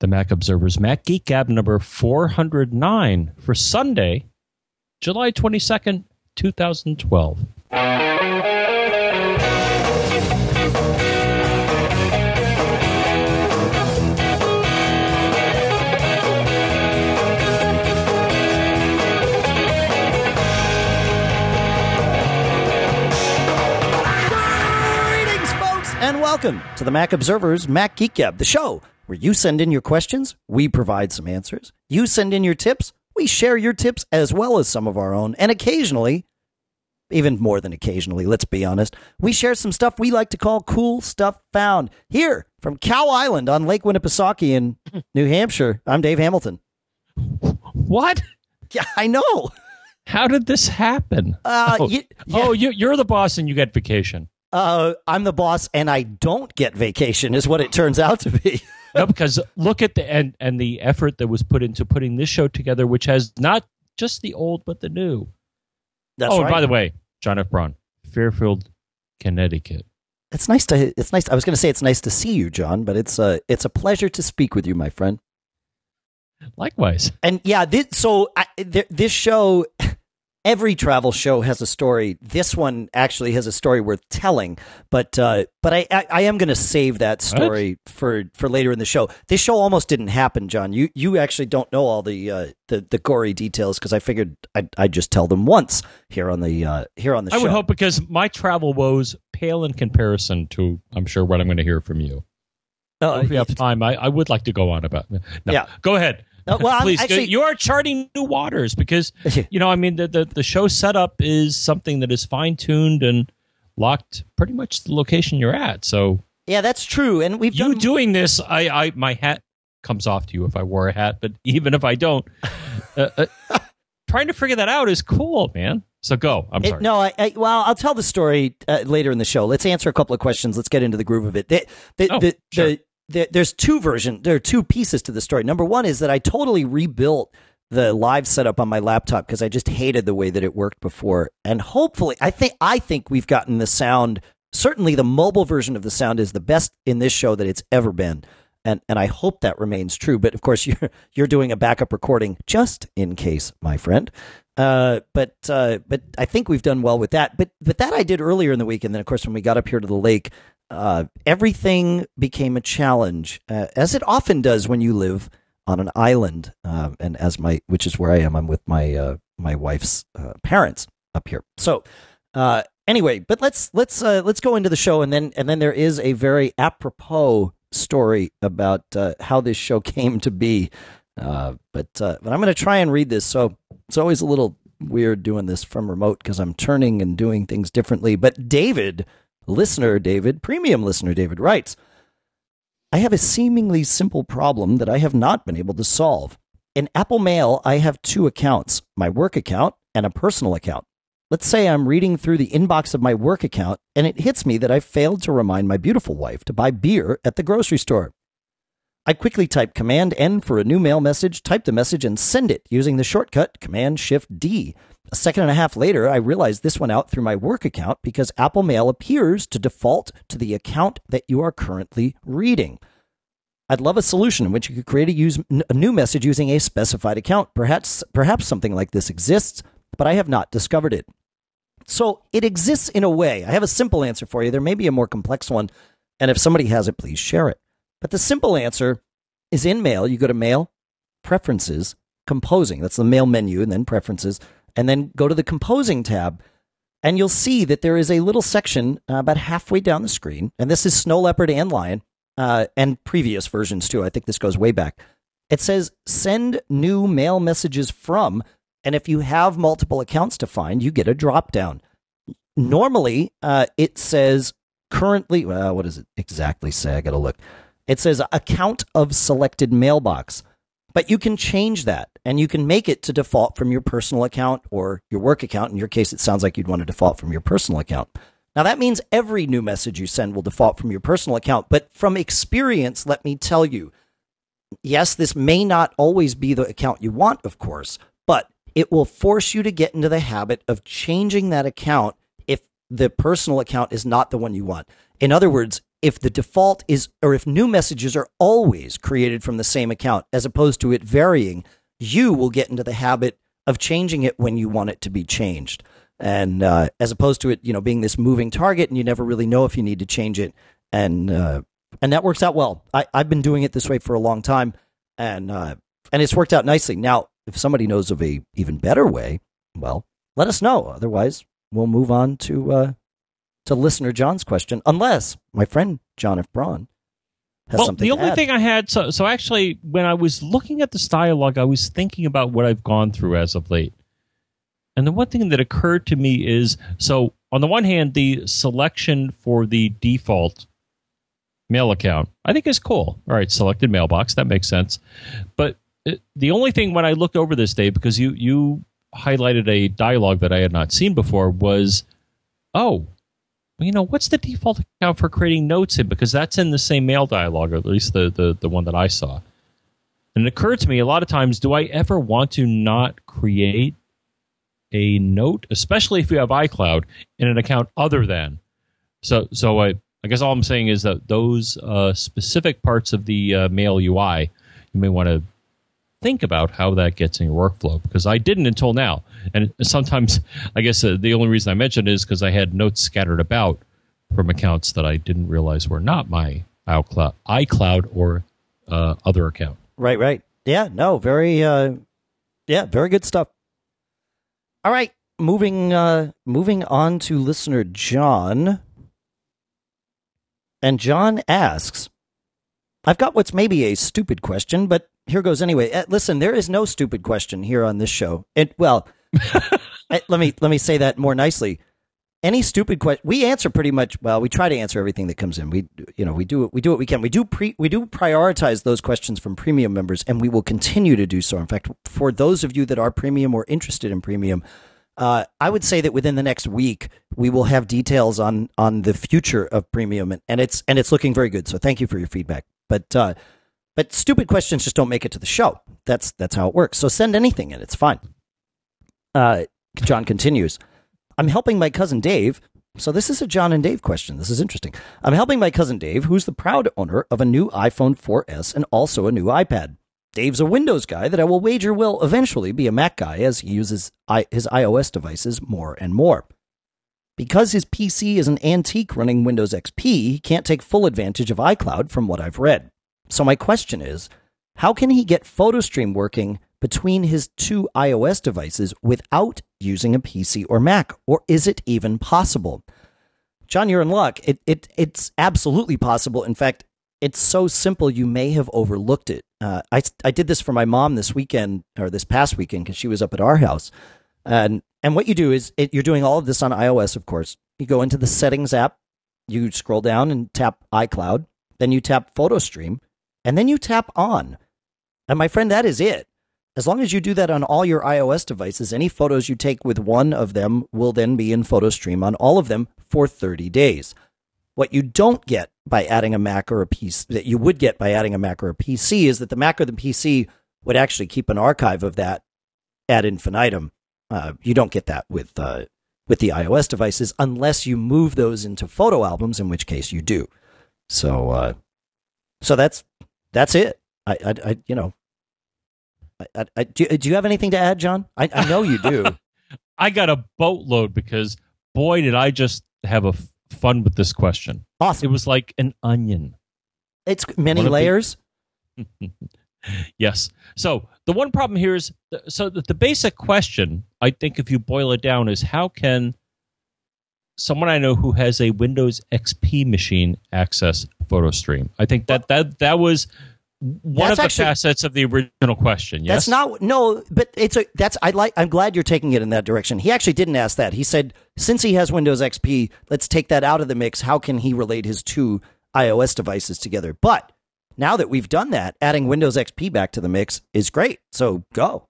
the Mac Observer's Mac Geek Gab number 409 for Sunday, July 22nd, 2012. Greetings, folks, and welcome to the Mac Observer's Mac Geek Gab, the show where you send in your questions, we provide some answers. You send in your tips, we share your tips as well as some of our own, and occasionally, even more than occasionally, let's be honest, we share some stuff we like to call cool stuff found here from Cow Island on Lake Winnipesaukee in New Hampshire. I'm Dave Hamilton. What? Yeah, I know. How did this happen? Uh, oh, you- oh, you, you're the boss and you get vacation. Uh, I'm the boss, and I don't get vacation, is what it turns out to be. no, because look at the and and the effort that was put into putting this show together, which has not just the old but the new. That's oh, right. and by the way, John F. Braun, Fairfield, Connecticut. It's nice to it's nice. I was going to say it's nice to see you, John, but it's a it's a pleasure to speak with you, my friend. Likewise. And yeah, this, so I, th- this show, every travel show has a story. This one actually has a story worth telling. But uh, but I, I, I am going to save that story for, for later in the show. This show almost didn't happen, John. You you actually don't know all the uh, the, the gory details because I figured I'd, I'd just tell them once here on the uh, here on the I show. would hope because my travel woes pale in comparison to, I'm sure, what I'm going to hear from you. Uh, if we have time, I, I would like to go on about. No, Yeah. go ahead. Uh, well, I'm Please, actually- you are charting new waters because you know, I mean, the, the the show setup is something that is fine tuned and locked pretty much the location you're at. So yeah, that's true. And we've you done doing this, I, I my hat comes off to you if I wore a hat, but even if I don't, uh, uh, trying to figure that out is cool, man. So go. I'm It- sorry. no, I, I well, I'll tell the story uh, later in the show. Let's answer a couple of questions. Let's get into the groove of it. The, the, Oh, the, sure. the, the, there's two version. There are two pieces to the story. Number one is that I totally rebuilt the live setup on my laptop because I just hated the way that it worked before. And hopefully, I think I think we've gotten the sound. Certainly, the mobile version of the sound is the best in this show that it's ever been. And, and I hope that remains true. But of course, you're you're doing a backup recording just in case, my friend. Uh, but uh, but I think we've done well with that. But but that I did earlier in the week, and then of course when we got up here to the lake, uh, everything became a challenge, uh, as it often does when you live on an island. Uh, and as my which is where I am, I'm with my uh, my wife's uh, parents up here. So uh, anyway, but let's let's let's go into the show, and then and then there is a very apropos story about how this show came to be. But but I'm going to try and read this. So it's always a little weird doing this from remote because I'm turning and doing things differently. But David, listener David, premium listener David writes, I have a seemingly simple problem that I have not been able to solve. In Apple Mail, I have two accounts my work account and a personal account. Let's say I'm reading through the inbox of my work account and it hits me that I failed to remind my beautiful wife to buy beer at the grocery store. I quickly type Command N for a new mail message, type the message, and send it using the shortcut Command Shift D. A second and a half later, I realized this went out through my work account because Apple Mail appears to default to the account that you are currently reading. I'd love a solution in which you could create a, use, a new message using a specified account. Perhaps, perhaps something like this exists, but I have not discovered it. So it exists in a way. I have a simple answer for you. There may be a more complex one, and if somebody has it, please share it. But the simple answer is in Mail. You go to Mail, Preferences, Composing. That's the Mail menu, and then Preferences, and then go to the Composing tab, and you'll see that there is a little section uh, about halfway down the screen, and this is Snow Leopard and Lion, uh, and previous versions too. I think this goes way back. It says send new mail messages from, and if you have multiple accounts to find, you get a drop down. Normally, uh, it says currently, well, what does it exactly say? I got to look. It says account of selected mailbox, but you can change that and you can make it to default from your personal account or your work account. In your case, it sounds like you'd want to default from your personal account. Now, that means every new message you send will default from your personal account, but from experience, let me tell you, yes, this may not always be the account you want, of course, but it will force you to get into the habit of changing that account if the personal account is not the one you want. In other words, if the default is, or if new messages are always created from the same account as opposed to it varying, you will get into the habit of changing it when you want it to be changed. And uh, as opposed to it, you know, being this moving target and you never really know if you need to change it. And, uh, and that works out well. I, I've been doing it this way for a long time and, uh, and it's worked out nicely. Now, if somebody knows of a even better way, well, let us know. Otherwise, we'll move on to uh, to listener John's question, unless my friend John F. Braun has well, something. the only add. thing I had so so actually when I was looking at this dialogue, I was thinking about what I've gone through as of late. And the one thing that occurred to me is so on the one hand, the selection for the default mail account I think is cool. All right, selected mailbox that makes sense. But uh, the only thing when I looked over this day because you you highlighted a dialogue that I had not seen before was oh you know what's the default account for creating notes in because that's in the same mail dialogue or at least the, the the one that I saw. And it occurred to me a lot of times do I ever want to not create a note especially if you have iCloud in an account other than so so I I guess all I'm saying is that those uh, specific parts of the uh, mail UI you may want to think about how that gets in your workflow because I didn't until now. And sometimes, I guess uh, the only reason I mentioned is because I had notes scattered about from accounts that I didn't realize were not my iCloud, iCloud or uh, other account. Right, right. Yeah, no, very uh yeah, very good stuff. All right, moving uh moving on to listener John. And John asks, I've got what's maybe a stupid question, but here goes anyway. Uh, listen, there is no stupid question here on this show. It well, I, let me let me say that more nicely. Any stupid question, we answer pretty much. Well, we try to answer everything that comes in. We, you know, we do we do what we can. We do pre we do prioritize those questions from premium members, and we will continue to do so. In fact, for those of you that are premium or interested in premium, uh, I would say that within the next week we will have details on on the future of premium, and, and it's and it's looking very good. So thank you for your feedback. But uh, but stupid questions just don't make it to the show. That's that's how it works. So send anything in; it's fine. Uh, John continues. I'm helping my cousin Dave. So this is a John and Dave question. This is interesting. I'm helping my cousin Dave, who's the proud owner of a new iPhone 4S and also a new iPad. Dave's a Windows guy that I will wager will eventually be a Mac guy as he uses his iOS devices more and more. Because his PC is an antique running Windows XP, he can't take full advantage of iCloud from what I've read. So my question is, how can he get PhotoStream working between his two iOS devices without using a PC or Mac? Or is it even possible? John, you're in luck. It, it, it's absolutely possible. In fact, it's so simple you may have overlooked it. Uh, I, I did this for my mom this weekend or this past weekend because she was up at our house. And, and what you do is it, you're doing all of this on iOS, of course. You go into the settings app, you scroll down and tap iCloud, then you tap PhotoStream, and then you tap on. And my friend, that is it. As long as you do that on all your iOS devices, any photos you take with one of them will then be in PhotoStream on all of them for 30 days. What you don't get by adding a Mac or a PC, that you would get by adding a Mac or a PC, is that the Mac or the PC would actually keep an archive of that ad infinitum. Uh, you don't get that with uh, with the iOS devices unless you move those into photo albums, in which case you do. So, uh, so that's that's it. I, I, I you know, I, I, do, do you have anything to add, John? I, I know you do. I got a boatload because boy, did I just have a f- fun with this question. awesome. It was like an onion. It's many One of the- layers. yes. So the one problem here is so the, the basic question, I think, if you boil it down, is how can someone I know who has a Windows XP machine access PhotoStream? I think that that that was one That's of the facets of the original question. Yes. That's not no, but it's a that's I like. I'm glad you're taking it in that direction. He actually didn't ask that. He said since he has Windows XP, let's take that out of the mix. How can he relate his two iOS devices together? But now that we've done that, adding Windows XP back to the mix is great. So go.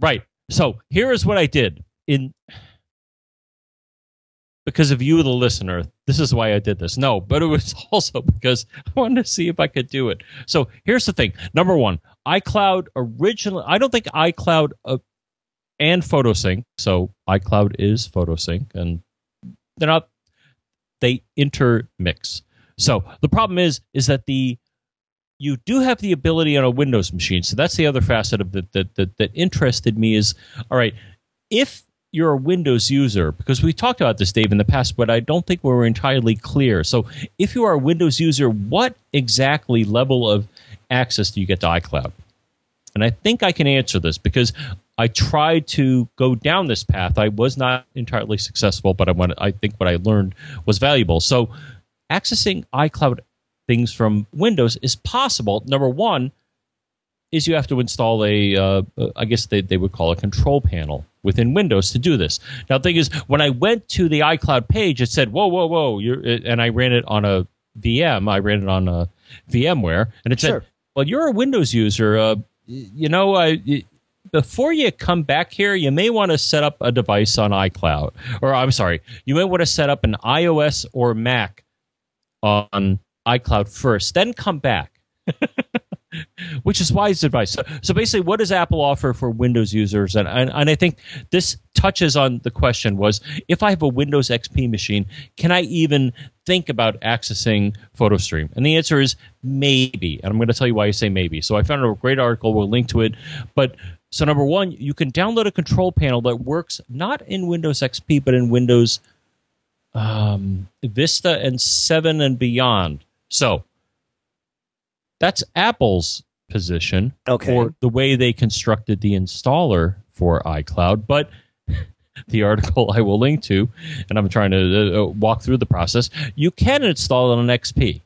Right. So here is what I did in because of you, the listener. This is why I did this. No, but it was also because I wanted to see if I could do it. So here's the thing. Number one, iCloud originally. I don't think iCloud uh, and PhotoSync. So iCloud is PhotoSync, and they're not. They intermix. So the problem is is that the you do have the ability on a Windows machine. So that's the other facet of that that, that that interested me is all right, if you're a Windows user, because we talked about this, Dave, in the past, but I don't think we were entirely clear. So, if you are a Windows user, what exactly level of access do you get to iCloud? And I think I can answer this because I tried to go down this path. I was not entirely successful, but I, want, I think what I learned was valuable. So, accessing iCloud things from Windows is possible. Number one is you have to install a, uh, I guess they, they would call a control panel within Windows to do this. Now, the thing is, when I went to the iCloud page, it said, whoa, whoa, whoa, you're, and I ran it on a VM. I ran it on a VMware, and it said, well, you're a Windows user. Uh, you know, I, before you come back here, you may want to set up a device on iCloud. Or, I'm sorry, you may want to set up an iOS or Mac on iCloud first, then come back. Which is wise advice. So, so basically, what does Apple offer for Windows users? And, and and I think this touches on the question: was if I have a Windows XP machine, can I even think about accessing PhotoStream? And the answer is maybe. And I'm going to tell you why I say maybe. So I found a great article. We'll link to it. But so number one, you can download a control panel that works not in Windows XP, but in Windows um, Vista and 7 and beyond. So that's Apple's position Okay. for the way they constructed the installer for iCloud. But the article I will link to, and I'm trying to uh, walk through the process, you can install it on XP.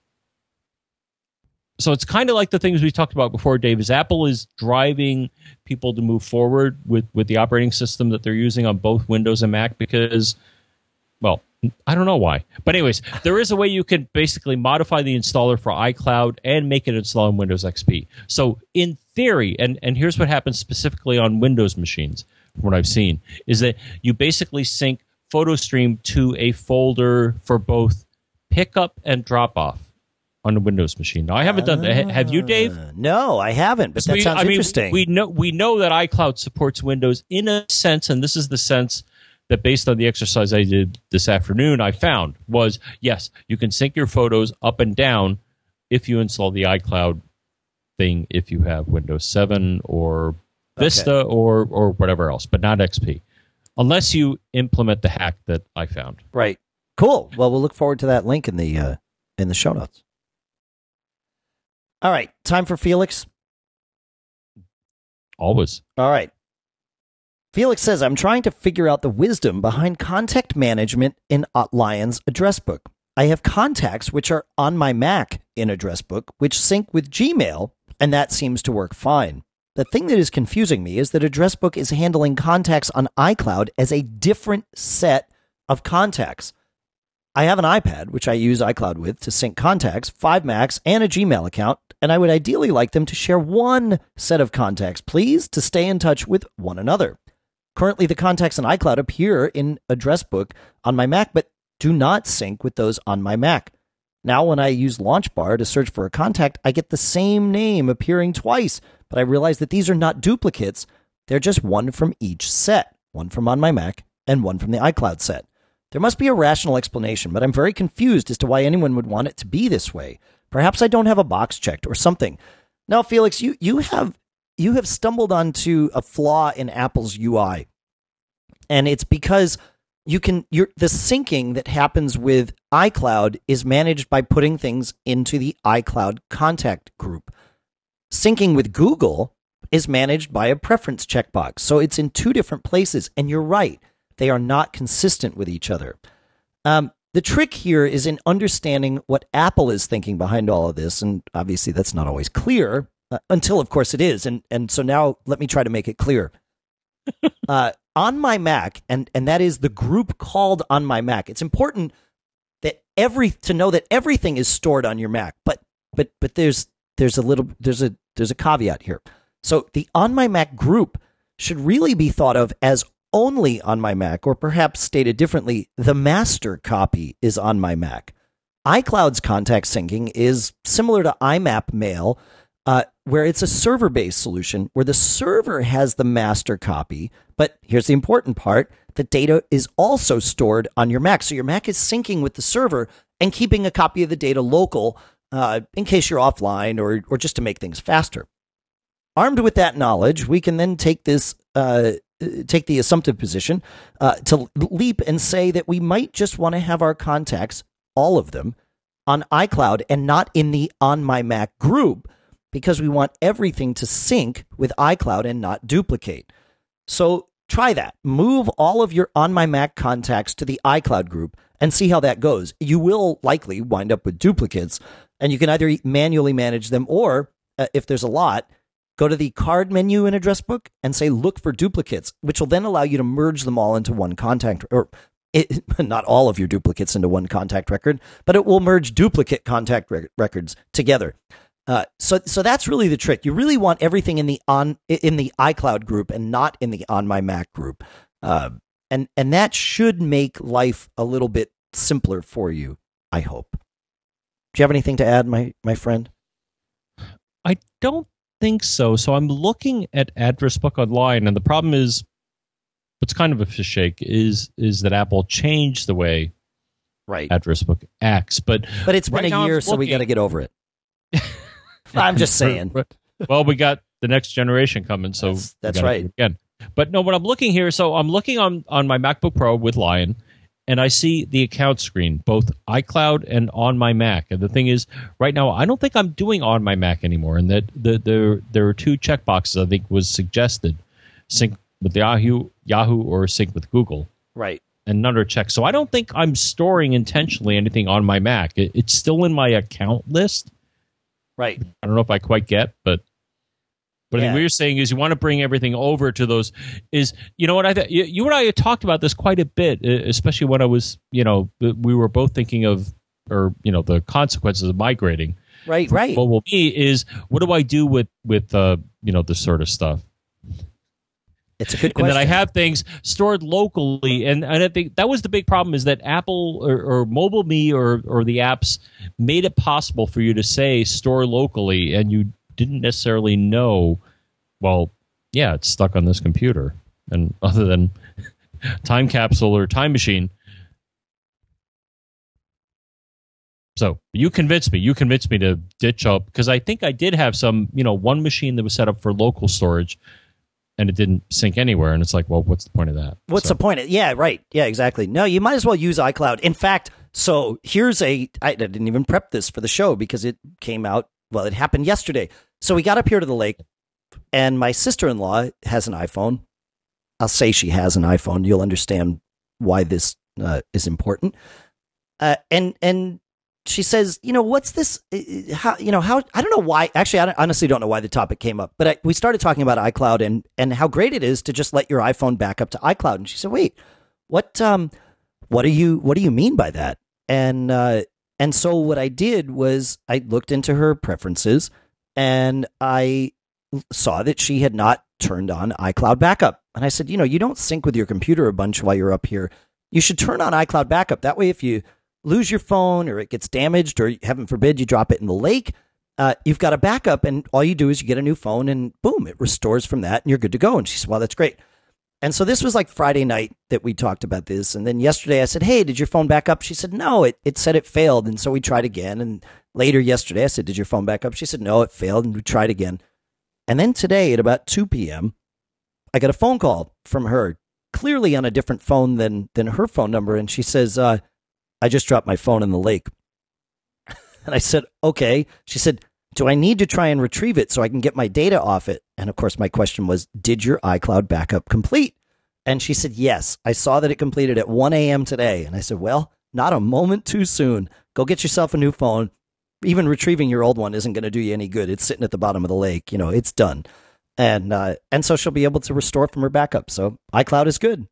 So it's kind of like the things we talked about before, Dave. Is Apple is driving people to move forward with with the operating system that they're using on both Windows and Mac because, well, I don't know why. But anyways, there is a way you can basically modify the installer for iCloud and make it install on Windows XP. So in theory, and, and here's what happens specifically on Windows machines, from what I've seen, is that you basically sync PhotoStream to a folder for both pickup and drop off on a Windows machine. Now I haven't done that. Have you, Dave? Uh, no, I haven't, but that We- sounds I mean, interesting. We know we know that iCloud supports Windows in a sense, and this is the sense that based on the exercise I did this afternoon, I found was yes, you can sync your photos up and down if you install the iCloud thing if you have Windows 7 or Vista or or whatever else, but not XP. Unless you implement the hack that I found. Right. Cool. Well, we'll look forward to that link in the uh, in the show notes. All right, time for Felix. Always. All right. Felix says, I'm trying to figure out the wisdom behind contact management in Lion's address book. I have contacts which are on my Mac in address book, which sync with Gmail, and that seems to work fine. The thing that is confusing me is that address book is handling contacts on iCloud as a different set of contacts. I have an iPad, which I use iCloud with to sync contacts, five Macs, and a Gmail account, and I would ideally like them to share one set of contacts, please, to stay in touch with one another. Currently, the contacts in iCloud appear in address book on my Mac, but do not sync with those on my Mac. Now, when I use LaunchBar to search for a contact, I get the same name appearing twice, but I realize that these are not duplicates. They're just one from each set, one from on my Mac and one from the iCloud set. There must be a rational explanation, but I'm very confused as to why anyone would want it to be this way. Perhaps I don't have a box checked or something. Now, Felix, you, you have you have stumbled onto a flaw in Apple's UI. And it's because you can you're the syncing that happens with iCloud is managed by putting things into the iCloud contact group. Syncing with Google is managed by a preference checkbox. So it's in two different places and you're right. They are not consistent with each other. Um, the trick here is in understanding what Apple is thinking behind all of this, and obviously that's not always clear uh, until, of course, it is. And and so now let me try to make it clear. uh, on my Mac, and and that is the group called on my Mac. It's important that every to know that everything is stored on your Mac, but but but there's there's a little there's a there's a caveat here. So the on my Mac group should really be thought of as only on my Mac, or perhaps stated differently, the master copy is on my Mac. iCloud's contact syncing is similar to IMAP Mail, uh, where it's a server based solution where the server has the master copy. But here's the important part the data is also stored on your Mac. So your Mac is syncing with the server and keeping a copy of the data local uh, in case you're offline or, or just to make things faster. Armed with that knowledge, we can then take this uh, take the assumptive position uh, to leap and say that we might just want to have our contacts, all of them, on iCloud and not in the On My Mac group because we want everything to sync with iCloud and not duplicate. So try that. Move all of your On My Mac contacts to the iCloud group and see how that goes. You will likely wind up with duplicates, and you can either manually manage them or, uh, if there's a lot, Go to the card menu in Address Book and say look for duplicates, which will then allow you to merge them all into one contact or it, not all of your duplicates into one contact record, but it will merge duplicate contact records together. Uh, so, so that's really the trick. You really want everything in the on in the iCloud group and not in the on my Mac group, uh, and and that should make life a little bit simpler for you. I hope. Do you have anything to add, my my friend? I don't think so. So I'm looking at address book online, and the problem is, what's kind of a fish shake is is that Apple changed the way right address book acts. But but it's been a year, so we got to get over it. I'm just saying. well, we got the next generation coming, so that's, that's right. Again, but no, what I'm looking here, so I'm looking on on my MacBook Pro with Lion, and I see the account screen, both iCloud and on my Mac. And the thing is, right now, I don't think I'm doing on my Mac anymore. And that the, the there are two checkboxes I think was suggested: sync with Yahoo, Yahoo, or sync with Google. Right. And none are checked. So I don't think I'm storing intentionally anything on my Mac. It, it's still in my account list. Right. I don't know if I quite get, but but yeah. what you're saying is you want to bring everything over to those. Is you know what I th- you, you and I had talked about this quite a bit, especially when I was you know we were both thinking of or you know the consequences of migrating. Right, right. What will be is what do I do with with uh, you know this sort of stuff? It's a good question. And then I have things stored locally, and, and I think that was the big problem is that Apple or, or Mobile Me or or the apps made it possible for you to say store locally, and you didn't necessarily know, well, yeah, it's stuck on this computer. And other than time capsule or time machine. So you convinced me. You convinced me to ditch up because I think I did have some, you know, one machine that was set up for local storage and it didn't sync anywhere. And it's like, well, what's the point of that? What's so. the point? Of, yeah, right. Yeah, exactly. No, you might as well use iCloud. In fact, so here's a. I didn't even prep this for the show because it came out. Well, it happened yesterday. So we got up here to the lake, and my sister in law has an iPhone. I'll say she has an iPhone. You'll understand why this uh, is important. Uh, and and she says, you know, what's this? How you know how? I don't know why. Actually, I honestly don't know why the topic came up. But I, we started talking about iCloud and and how great it is to just let your iPhone back up to iCloud. And she said, wait, what? Um, what do you what do you mean by that? And uh, and so what I did was I looked into her preferences and I saw that she had not turned on iCloud backup. And I said, you know, you don't sync with your computer a bunch while you're up here. You should turn on iCloud backup. That way, if you lose your phone or it gets damaged or heaven forbid you drop it in the lake, uh, you've got a backup and all you do is you get a new phone and boom, it restores from that and you're good to go. And she said, well, that's great. And so this was like Friday night that we talked about this. And then yesterday I said, Hey, did your phone back up? She said, No, it, it said it failed. And so we tried again. And Later yesterday, I said, Did your phone back up? She said, No, it failed. And we tried again. And then today at about 2 p.m., I got a phone call from her, clearly on a different phone than, than her phone number. And she says, uh, I just dropped my phone in the lake. and I said, Okay. She said, Do I need to try and retrieve it so I can get my data off it? And of course, my question was, Did your iCloud backup complete? And she said, Yes. I saw that it completed at 1 a.m. today. And I said, Well, not a moment too soon. Go get yourself a new phone even retrieving your old one isn't going to do you any good. It's sitting at the bottom of the lake. You know, it's done. And uh, and so she'll be able to restore from her backup. So iCloud is good,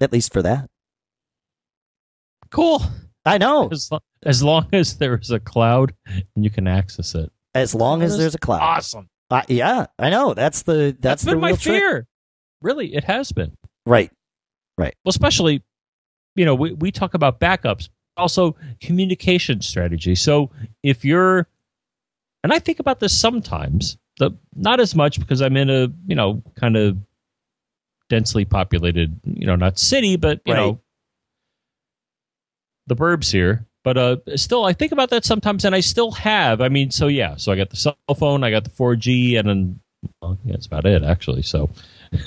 at least for that. Cool. I know. As, lo- as long as there's a cloud and you can access it. As long as there's a cloud. Awesome. Uh, yeah, I know. That's the that's, that's been the my fear. Trick. Really, it has been. Right. Right. Well, especially, you know, we, we talk about backups, also communication strategy. So if you're, and I think about this sometimes, the, not as much because I'm in a you know kind of densely populated, you know, not city, but you Right. know, the burbs here. But uh, still, I think about that sometimes, and I still have. I mean, so yeah, so I got the cell phone, I got the 4G, and then well, yeah, that's about it actually. So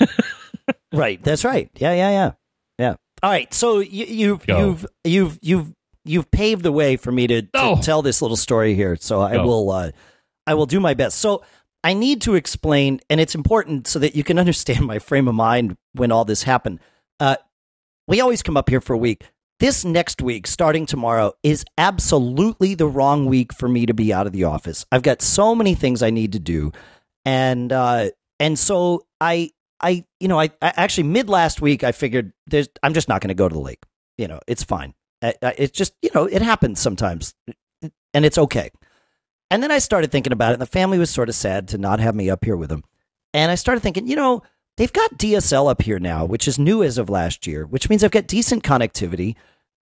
Right. That's right. Yeah, yeah, yeah. Yeah. All right. So you, you've Go. you've you've you've you've paved the way for me to, to Oh. tell this little story here. So I Go. will uh, I will do my best. So I need to explain, and it's important so that you can understand my frame of mind when all this happened. Uh, we always come up here for a week. This next week, starting tomorrow, is absolutely the wrong week for me to be out of the office. I've got so many things I need to do, and uh, and so I I you know I, I actually mid last week I figured there's I'm just not going to go to the lake. You know, it's fine. It's just you know it happens sometimes, and it's okay. And then I started thinking about it, and the family was sort of sad to not have me up here with them. And I started thinking, you know, they've got DSL up here now, which is new as of last year, which means I've got decent connectivity.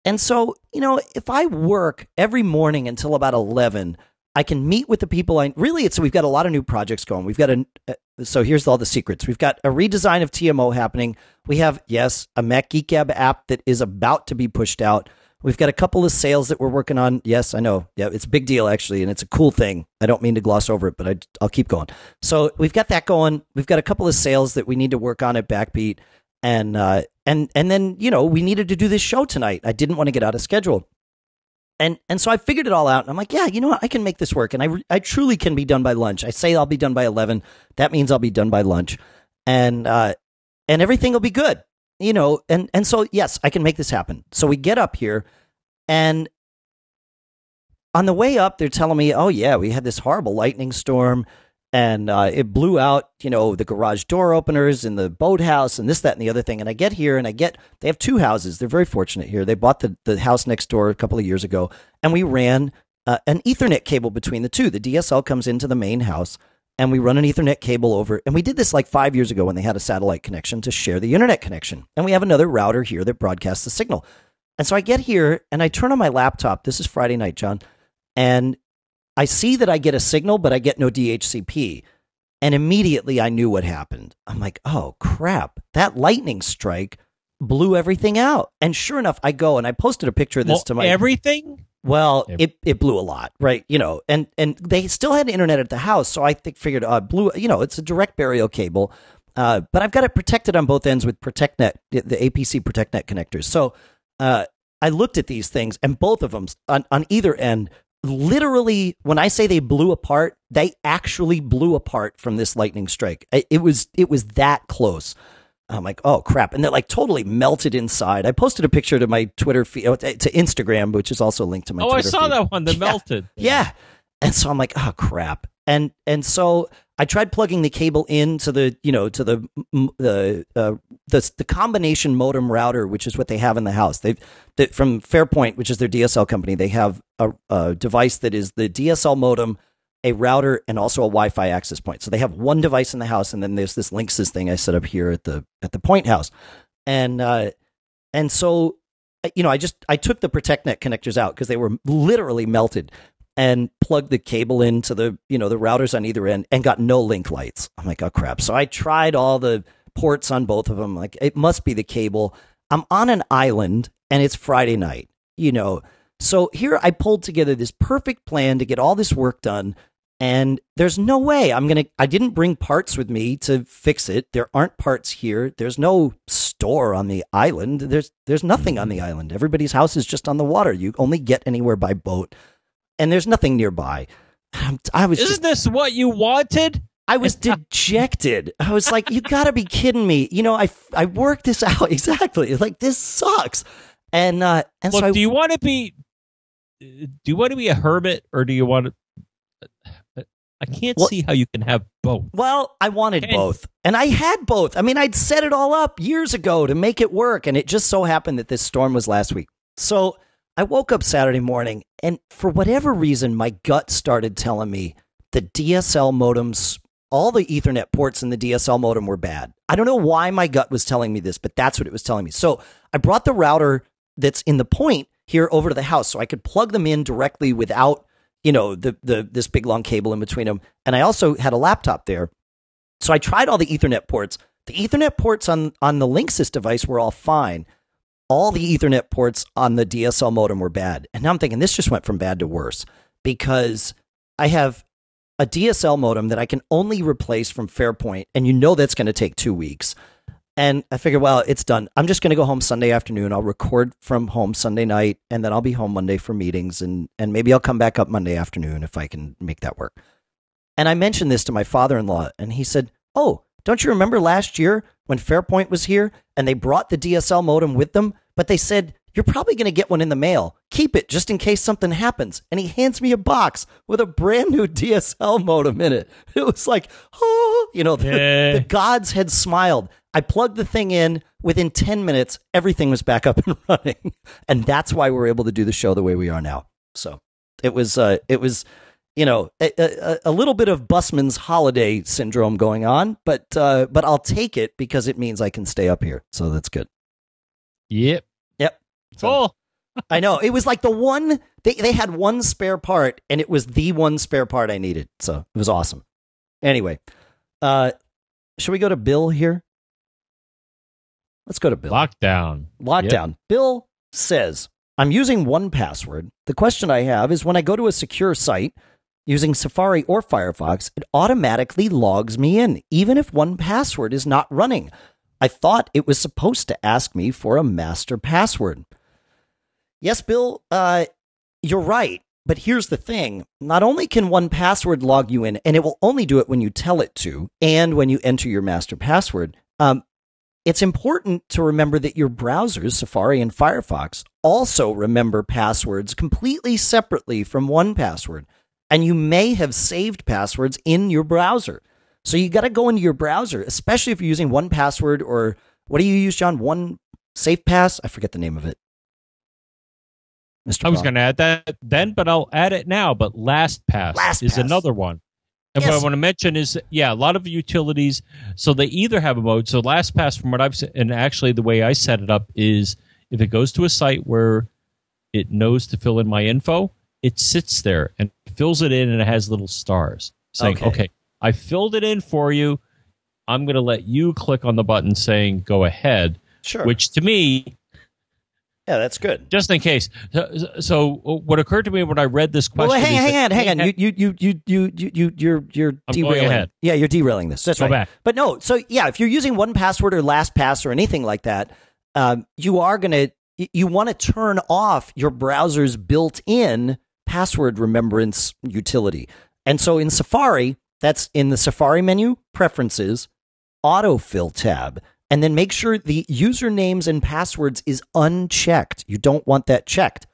And so, you know, if I work every morning until about 11, I can meet with the people I really it's we've got a lot of new projects going. We've got a uh, so here's all the secrets. We've got a redesign of TMO happening. We have yes, a Mac Geek Gab app that is about to be pushed out. We've got a couple of sales that we're working on. Yes, I know. Yeah, it's a big deal actually, and it's a cool thing. I don't mean to gloss over it, but I, I'll keep going. So we've got that going. We've got a couple of sales that we need to work on at Backbeat, and uh, and and then you know we needed to do this show tonight. I didn't want to get out of schedule, and and so I figured it all out. And I'm like, yeah, you know what, I can make this work, and I I truly can be done by lunch. I say I'll be done by eleven. That means I'll be done by lunch, and uh, and everything will be good you know and and so yes i can make this happen. So we get up here and on the way up they're telling me oh yeah we had this horrible lightning storm and uh, it blew out you know the garage door openers in the boathouse and this that and the other thing. And i get here and i get they have two houses. They're very fortunate here. They bought the, the house next door a couple of years ago and we ran uh, an ethernet cable between the two. The dsl comes into the main house and we run an Ethernet cable over. And we did this like five years ago when they had a satellite connection to share the internet connection. And we have another router here that broadcasts the signal. And so I get here and I turn on my laptop. This is Friday night, John. And I see that I get a signal, but I get no DHCP. And immediately I knew what happened. I'm like, oh crap, that lightning strike blew everything out. And sure enough, I go and I posted a picture of this well, to my everything. Well, Yep. it, it blew a lot, right? You know, and and they still had internet at the house, so I think figured uh, blew. You know, it's a direct burial cable, uh, but I've got it protected on both ends with ProtectNet, the, the APC ProtectNet connectors. So uh, I looked at these things, and both of them on on either end, literally, when I say they blew apart, they actually blew apart from this lightning strike. It, it was it was that close. I'm like, oh crap, and they're like totally melted inside. I posted a picture to my Twitter feed, uh, to Instagram, which is also linked to my. oh, I saw feed. that one. The Yeah. melted. Yeah, and so I'm like, oh crap, and and so I tried plugging the cable into the you know to the the uh, the the combination modem router, which is what they have in the house. They they from Fairpoint, which is their DSL company, they have a, a device that is the DSL modem. A router and also a Wi-Fi access point. So they have one device in the house, and then there's this Linksys thing I set up here at the at the Point House, and uh, and so you know I just I took the ProtectNet connectors out because they were literally melted, and plugged the cable into the you know the routers on either end and got no link lights. I'm like, oh crap. So I tried all the ports on both of them. Like it must be the cable. I'm on an island and it's Friday night, you know. So here I pulled together this perfect plan to get all this work done. And there's no way I'm going to, I didn't bring parts with me to fix it. There aren't parts here. There's no store on the island. There's, there's nothing on the island. Everybody's house is just on the water. You only get anywhere by boat and there's nothing nearby. I was Isn't this what you wanted? I was dejected. I was like, "You got to be kidding me!" You know, I I worked this out exactly. Like this sucks, and uh, and Look, so I, do you want to be? Do you want to be a hermit, or do you want to? I can't Well- see how you can have both. well, I wanted Okay. both, and I had both. I mean, I'd set it all up years ago to make it work, and it just so happened that this storm was last week. So I woke up Saturday morning, and for whatever reason, my gut started telling me the DSL modems, all the Ethernet ports in the DSL modem were bad. I don't know why my gut was telling me this, but that's what it was telling me. So I brought the router that's in the point here over to the house so I could plug them in directly without, you know, the, the this big long cable in between them. And I also had a laptop there. So I tried all the Ethernet ports. The Ethernet ports on on the Linksys device were all fine. All the Ethernet ports on the DSL modem were bad. And now I'm thinking this just went from bad to worse because I have a DSL modem that I can only replace from Fairpoint, and you know that's going to take two weeks. And I figured, well, it's done. I'm just going to go home Sunday afternoon. I'll record from home Sunday night, and then I'll be home Monday for meetings, and and maybe I'll come back up Monday afternoon if I can make that work. And I mentioned this to my father-in-law, and he said, "Oh, don't you remember last year when Fairpoint was here and they brought the DSL modem with them, but they said you're probably going to get one in the mail. Keep it just in case something happens. And he hands me a box with a brand new DSL modem in it. It was like, oh, you know, the, Yeah. the gods had smiled. I plugged the thing in. Within 10 minutes, everything was back up and running. And that's why we're able to do the show the way we are now. So it was, uh, it was, you know, a, a, a little bit of busman's holiday syndrome going on, but, uh, but I'll take it because it means I can stay up here. So that's good. Yep. Yep. So- Cool. I know. It was like the one they they had one spare part and it was the one spare part I needed. So it was awesome. Anyway, uh should we go to Bill here? Let's go to Bill. Lockdown. Lockdown. Bill says, I'm using 1Password. The question I have is when I go to a secure site using Safari or Firefox, it automatically logs me in, even if 1Password is not running. I thought it was supposed to ask me for a master password. Yes, Bill, uh, you're right. But here's the thing not only can 1Password log you in, and it will only do it when you tell it to, and when you enter your master password, um, it's important to remember that your browsers, Safari and Firefox, also remember passwords completely separately from 1Password. And you may have saved passwords in your browser. So you got to go into your browser, especially if you're using 1Password or what do you use, John? One Safe Pass? I forget the name of it. Mr. I was going to add that then, but I'll add it now. But LastPass LastPass. is another one. And what I want to mention is, yeah, a lot of utilities. So they either have a mode. So LastPass, from what I've said, and actually the way I set it up is, if it goes to a site where it knows to fill in my info, it sits there and fills it in, and it has little stars saying, Okay. "Okay, I filled it in for you. I'm going to let you click on the button saying go ahead." Sure. Which to me yeah, that's good. just in case. So, what occurred to me when I read this question? Well, hang, hang on, hang on. You, you, you, you, you, you, you're, you're derailing. Yeah, you're derailing this. That's Go right. back. But no, so yeah, if you're using 1Password or LastPass or anything like that, um, you are gonna, you want to turn off your browser's built-in password remembrance utility. And so in Safari, that's in the Safari menu, Preferences, Autofill tab, and then make sure the usernames and passwords is unchecked. You don't want that checked.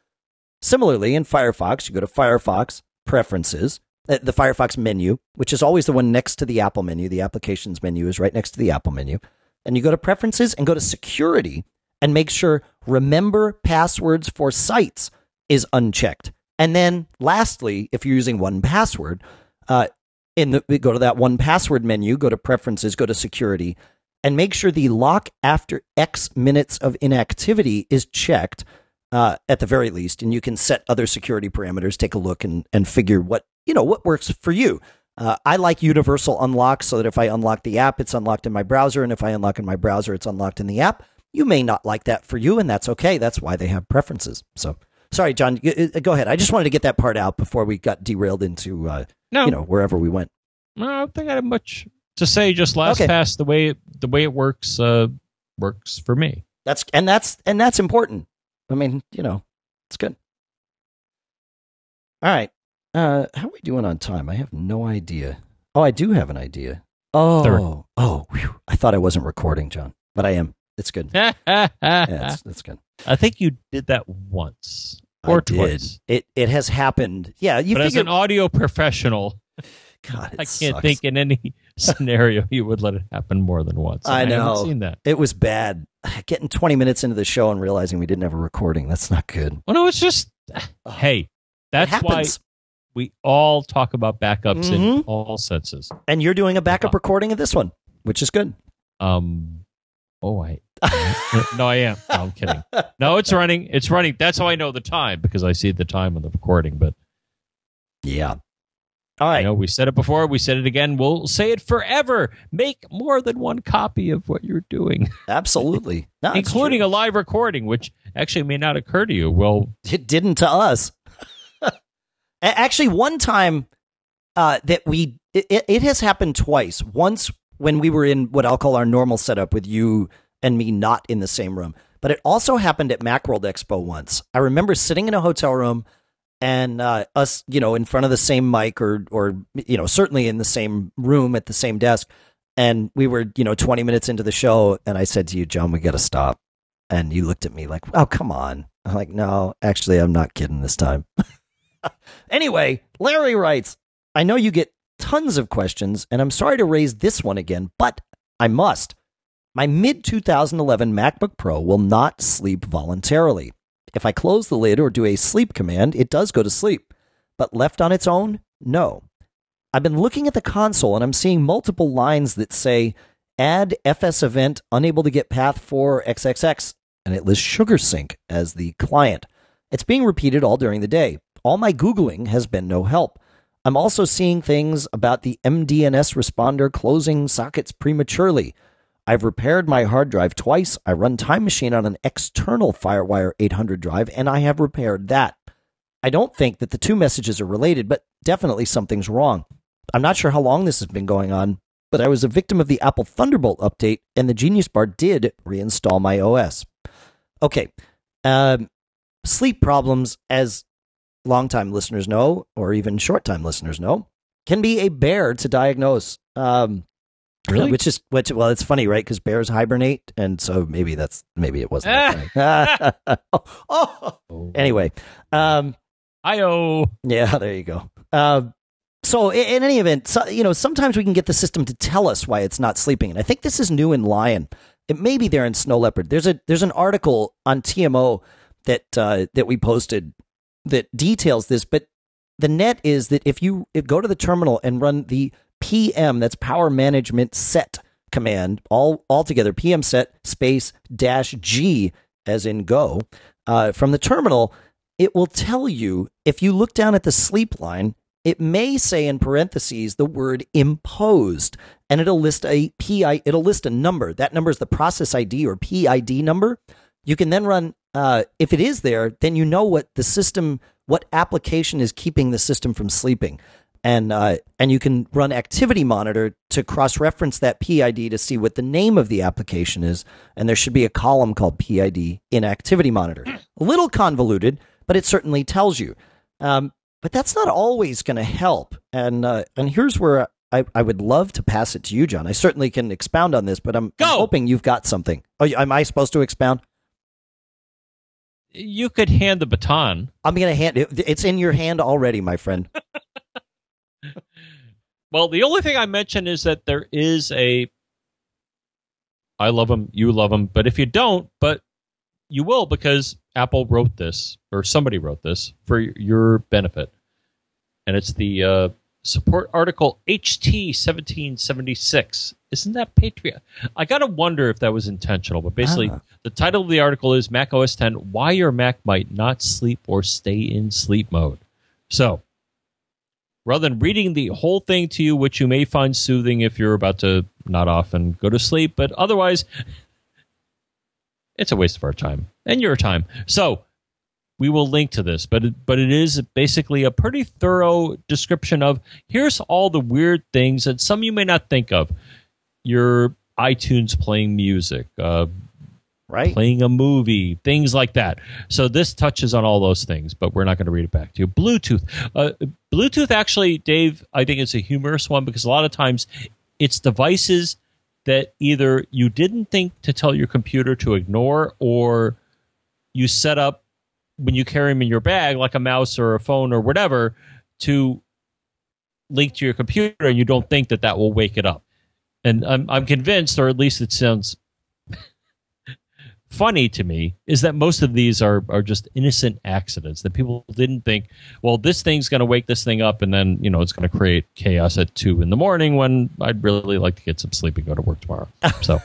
Similarly, in Firefox, you go to Firefox Preferences, uh, the Firefox menu, which is always the one next to the Apple menu. The applications menu is right next to the Apple menu. And you go to Preferences and go to Security and make sure Remember Passwords for Sites is unchecked. And then, lastly, if you're using 1Password, uh, in the go to that 1Password menu, go to Preferences, go to Security, and make sure the lock after X minutes of inactivity is checked uh, at the very least, and you can set other security parameters. Take a look and and figure what you know what works for you. Uh, I like universal unlock so that if I unlock the app, it's unlocked in my browser, and if I unlock in my browser, it's unlocked in the app. You may not like that for you, and that's okay. That's why they have preferences. So, sorry, John. Go ahead. I just wanted to get that part out before we got derailed into uh, no, you know wherever we went. no, I don't think I much to say. Just Okay. LastPass the way the way it works uh, works for me. That's and that's and that's important. I mean, you know, it's good. All right. Uh how are we doing on time? I have no idea. Oh, I do have an idea. Oh. Third. Oh, whew. I thought I wasn't recording, John, but I am. It's good. Yeah, I it's, it's good. I think you did that once I or did. twice. It it has happened. Yeah, you but as an audio professional, God, it I can't sucks. think in any scenario you would let it happen more than once. I And know. seen that. It was bad. Getting 20 minutes into the show and realizing we didn't have a recording. That's not good. Well, no, it's just Oh, hey. That's why we all talk about backups in Mhm. all senses. And you're doing a backup Oh. recording of this one, which is good. Um. Oh, I. no, I am. No, I'm kidding. No, it's running. It's running. That's how I know the time because I see the time on the recording. But Yeah. All right. You know, we said it before, we said it again. We'll say it forever. Make more than one copy of what you're doing, Absolutely. No, including a live recording, which actually may not occur to you. Well, it didn't to us. Actually, one time uh, that we it- it has happened twice. Once when we were in what I'll call our normal setup with you and me not in the same room, but it also happened at MacWorld Expo once. I remember sitting in a hotel room and uh, us, you know, in front of the same mic or or you know certainly in the same room at the same desk, and we were you know twenty minutes into the show, and I said to you, John, we got to stop, and you looked at me like, oh come on. I'm like, no, actually, I'm not kidding this time. anyway, Larry writes, I know you get tons of questions, and I'm sorry to raise this one again, but I must. My mid 2011 MacBook Pro will not sleep voluntarily. If I close the lid or do a sleep command, it does go to sleep. But left on its own, no. I've been looking at the console and I'm seeing multiple lines that say add FS event unable to get path for XXX, and it lists SugarSync as the client. It's being repeated all during the day. All my Googling has been no help. I'm also seeing things about the MDNS responder closing sockets prematurely. I've repaired my hard drive twice. I run Time Machine on an external Firewire 800 drive, and I have repaired that. I don't think that the two messages are related, but definitely something's wrong. I'm not sure how long this has been going on, but I was a victim of the Apple Thunderbolt update, and the Genius Bar did reinstall my OS. Okay, um, sleep problems, as longtime listeners know, or even short time listeners know, can be a bear to diagnose. Um, Really? Which is which? Well, it's funny, right? Because bears hibernate, and so maybe that's maybe it wasn't. oh, oh. Anyway, um, I-O. yeah, there you go. Uh, so, i- in any event, so, you know, sometimes we can get the system to tell us why it's not sleeping, and I think this is new in Lion. It may be there in Snow Leopard. There's a there's an article on TMO that uh, that we posted that details this, but the net is that if you if go to the terminal and run the PM, that's Power Management Set command, all all together, pmset space dash G as in go, uh, from the terminal, it will tell you if you look down at the sleep line, it may say in parentheses the word imposed, and it'll list a PI, it'll list a number. That number is the process ID or PID number. You can then run, uh, if it is there, then you know what the system, what application is keeping the system from sleeping. And, uh, and you can run Activity Monitor to cross reference that PID to see what the name of the application is. And there should be a column called PID in Activity Monitor. A little convoluted, but it certainly tells you. Um, but that's not always going to help. And uh, and here's where I, I would love to pass it to you, John. I certainly can expound on this, but I'm, I'm hoping you've got something. Oh, am I supposed to expound? You could hand the baton. I'm going to hand it. It's in your hand already, my friend. Well, the only thing I mentioned is that there is a. I love them, you love them, but if you don't, but you will because Apple wrote this or somebody wrote this for your benefit, and it's the uh, support article HT seventeen seventy six. Isn't that Patriot? I gotta wonder if that was intentional, but basically, Ah. the title of the article is Mac OS 10: Why Your Mac Might Not Sleep or Stay in Sleep Mode. So, rather than reading the whole thing to you, which you may find soothing if you're about to nod off and go to sleep, but otherwise, it's a waste of our time and your time. So we will link to this, but it, but it is basically a pretty thorough description of here's all the weird things that some you may not think of. Your iTunes playing music, uh, Right? playing a movie, things like that. So this touches on all those things, but we're not going to read it back to you. Bluetooth. Uh, Bluetooth, actually, Dave, I think it's a humorous one because a lot of times it's devices that either you didn't think to tell your computer to ignore or you set up when you carry them in your bag, like a mouse or a phone or whatever, to link to your computer and you don't think that that will wake it up. And I'm, I'm convinced, or at least it sounds funny to me is that most of these are are just innocent accidents that people didn't think well this thing's going to wake this thing up and then you know it's going to create chaos at two in the morning when i'd really like to get some sleep and go to work tomorrow so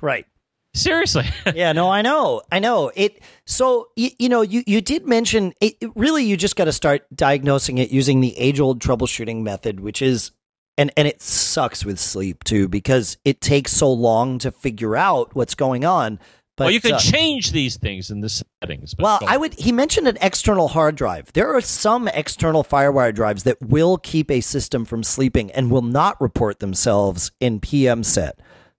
Right. Seriously. yeah, no, I know. I know. It so you, you know, you you did mention it, it really you just got to start diagnosing it using the age-old troubleshooting method, which is and and it sucks with sleep too because it takes so long to figure out what's going on. But well, you can uh, change these things in the settings. but well, I would. He mentioned an external hard drive. There are some external FireWire drives that will keep a system from sleeping and will not report themselves in pmset.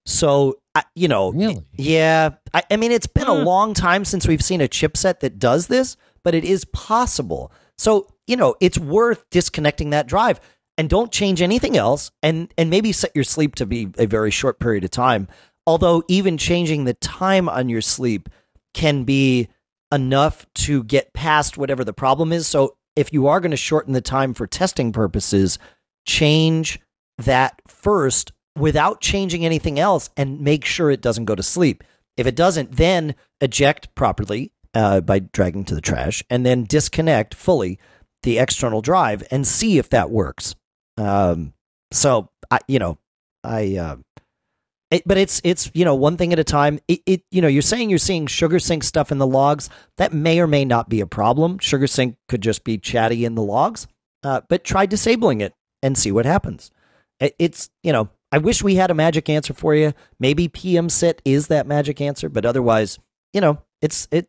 So, I, you know, Really? yeah. I, I mean, it's been a long time since we've seen a chipset that does this, but it is possible. So, you know, it's worth disconnecting that drive and don't change anything else, and and maybe set your sleep to be a very short period of time. Although even changing the time on your sleep can be enough to get past whatever the problem is. So if you are going to shorten the time for testing purposes, change that first without changing anything else and make sure it doesn't go to sleep. If it doesn't, then eject properly uh, by dragging to the trash and then disconnect fully the external drive and see if that works. Um, so I, you know, I, uh, it, but it's it's you know one thing at a time. It, it you know you're saying you're seeing SugarSync stuff in the logs that may or may not be a problem. SugarSync could just be chatty in the logs, uh, but try disabling it and see what happens. It, it's you know I wish we had a magic answer for you. Maybe pmset is that magic answer, but otherwise you know it's it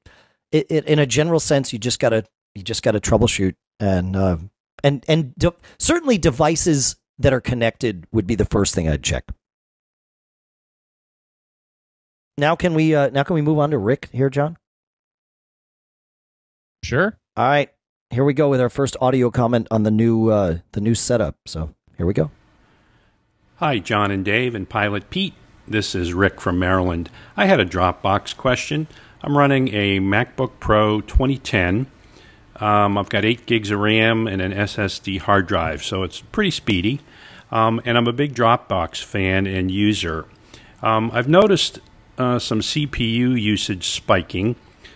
it, it in a general sense you just gotta you just gotta troubleshoot and uh, and and de- certainly devices that are connected would be the first thing I'd check. Now can we uh, now can we move on to Rick here, John? Sure. All right, here we go with our first audio comment on the new uh, the new setup. So here we go. Hi, John and Dave and Pilot Pete. This is Rick from Maryland. I had a Dropbox question. I'm running a MacBook Pro 2010. Um, I've got 8 gigs of RAM and an SSD hard drive, so it's pretty speedy. Um, and I'm a big Dropbox fan and user. Um, I've noticed uh, some CPU usage spiking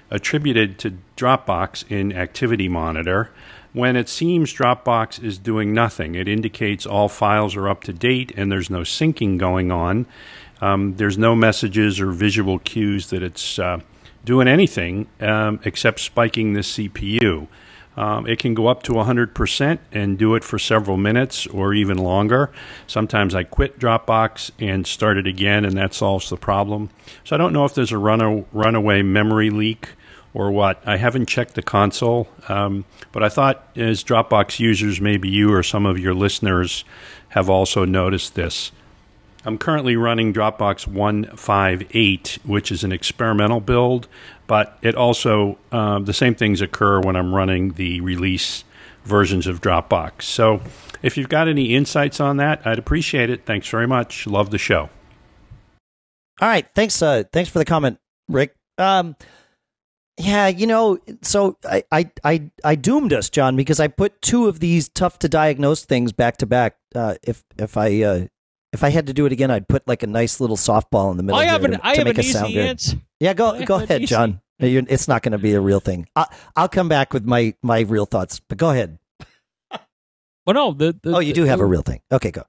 attributed to Dropbox in Activity Monitor when it seems Dropbox is doing nothing. It indicates all files are up to date and there's no syncing going on. Um, there's no messages or visual cues that it's uh, doing anything um, except spiking the CPU. Um, it can go up to 100% and do it for several minutes or even longer. Sometimes I quit Dropbox and start it again, and that solves the problem. So I don't know if there's a run- runaway memory leak or what. I haven't checked the console, um, but I thought as Dropbox users, maybe you or some of your listeners have also noticed this. I'm currently running Dropbox 158, which is an experimental build, but it also, uh, the same things occur when I'm running the release versions of Dropbox. So if you've got any insights on that, I'd appreciate it. Thanks very much. Love the show. All right, thanks. Uh, thanks for the comment, Rick. Um, yeah, you know, so I, I, I, I doomed us, John, because I put two of these tough to diagnose things back to back. Uh, if if I uh, if I had to do it again, I'd put like a nice little softball in the middle I have an, to, I to have make an easy good. answer. Yeah, go go ahead, easy- John. It's not going to be a real thing. I, I'll come back with my my real thoughts, but go ahead. Well, no. The, the, Oh, you do the- have a real thing. Okay, go.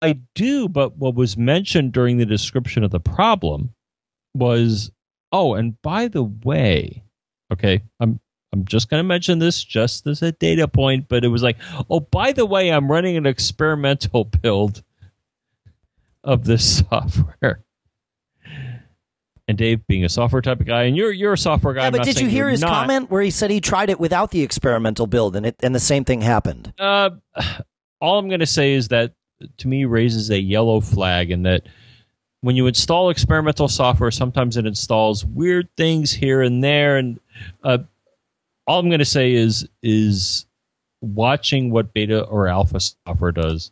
I do, but what was mentioned during the description of the problem was, oh, and by the way, okay, I'm I'm just going to mention this just as a data point, but it was like, oh, by the way, I'm running an experimental build of this software. And Dave, being a software type of guy, and you're you're a software guy. Yeah, but did you hear his not. comment where he said he tried it without the experimental build and it and the same thing happened? Uh, all I'm going to say is that to me raises a yellow flag in that when you install experimental software, sometimes it installs weird things here and there, and uh, all I'm going to say is is watching what beta or alpha software does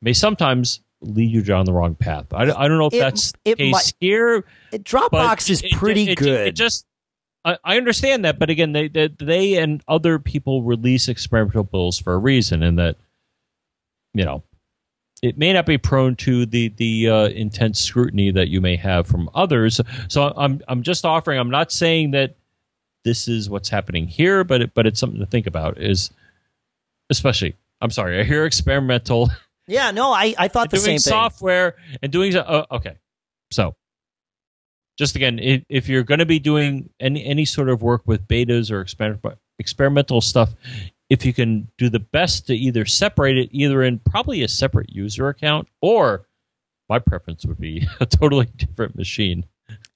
may sometimes lead you down the wrong path. I, I don't know if It- that's it the case might- here. Dropbox is it- pretty it- good. It just I, I understand that, but again, they, they they and other people release experimental builds for a reason, and that you know it may not be prone to the the uh, intense scrutiny that you may have from others. So I'm I'm just offering. I'm not saying that this is what's happening here, but it, but it's something to think about. Is especially I'm sorry, I hear experimental yeah, no, I, I thought the doing same thing. Doing software and doing uh, okay. So just again, if, if you're going to be doing any any sort of work with betas or exper- experimental stuff, if you can do the best to either separate it either in probably a separate user account or my preference would be a totally different machine.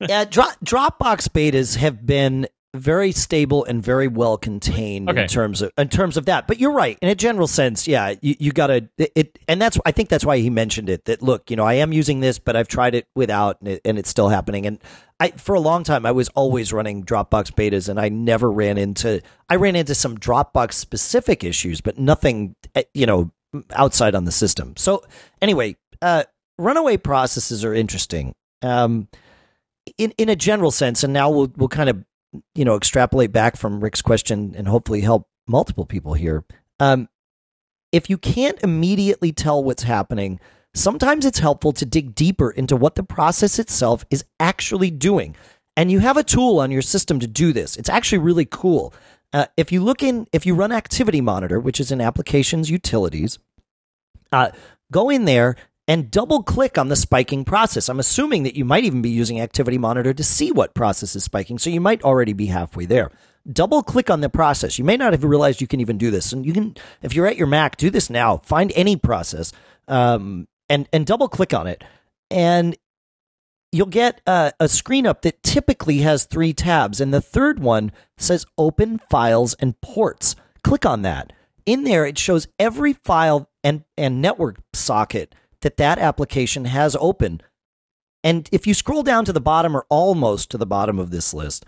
yeah, Dro- Dropbox betas have been very stable and very well contained Okay. in terms of in terms of that. But you're right. In a general sense, yeah, you, you gotta it, and that's I think that's why he mentioned it. That look, you know, I am using this, but I've tried it without, and, it, and it's still happening. And I for a long time I was always running Dropbox betas, and I never ran into I ran into some Dropbox specific issues, but nothing eh, you know outside on the system. So anyway, uh, runaway processes are interesting. Um, in in a general sense, and now we'll we'll kind of you know extrapolate back from Rick's question and hopefully help multiple people here. Um, if you can't immediately tell what's happening, sometimes it's helpful to dig deeper into what the process itself is actually doing. And you have a tool on your system to do this. It's actually really cool. Uh, if you look in, if you run Activity Monitor, which is in Applications Utilities, uh, go in there and double click on the spiking process. I'm assuming that you might even be using Activity Monitor to see what process is spiking, so you might already be halfway there. Double click on the process. You may not have realized you can even do this, and you can, if you're at your Mac, do this now. Find any process um, and and double click on it, and you'll get uh, a screen up that typically has three tabs, and the third one says Open Files and Ports. Click on that. In there, it shows every file and and network socket that that application has open. And if you scroll down to the bottom or almost to the bottom of this list,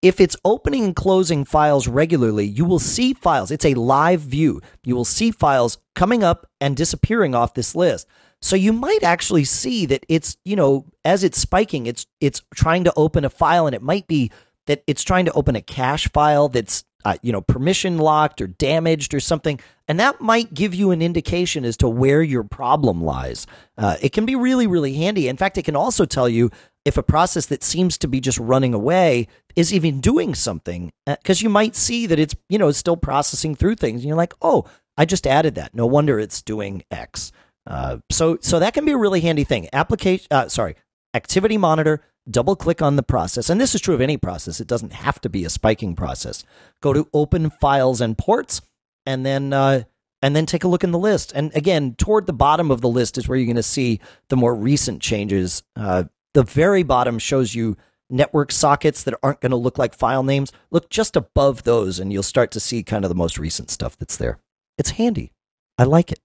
if it's opening and closing files regularly, you will see files. It's a live view. You will see files coming up and disappearing off this list. So you might actually see that it's, you know, as it's spiking, it's it's trying to open a file and it might be that it's trying to open a cache file that's uh, you know permission locked or damaged or something and that might give you an indication as to where your problem lies. Uh, it can be really really handy. In fact it can also tell you if a process that seems to be just running away is even doing something because you might see that it's you know still processing through things and you're like oh i just added that. No wonder it's doing x. Uh, so so that can be a really handy thing. Application uh, sorry activity monitor double click on the process. And this is true of any process. It doesn't have to be a spiking process. Go to open files and ports and then uh, and then take a look in the list. And again toward the bottom of the list is where you're going to see the more recent changes. Uh, the very bottom shows you network sockets that aren't going to look like file names. Look just above those and you'll start to see kind of the most recent stuff that's there. It's handy. I like it.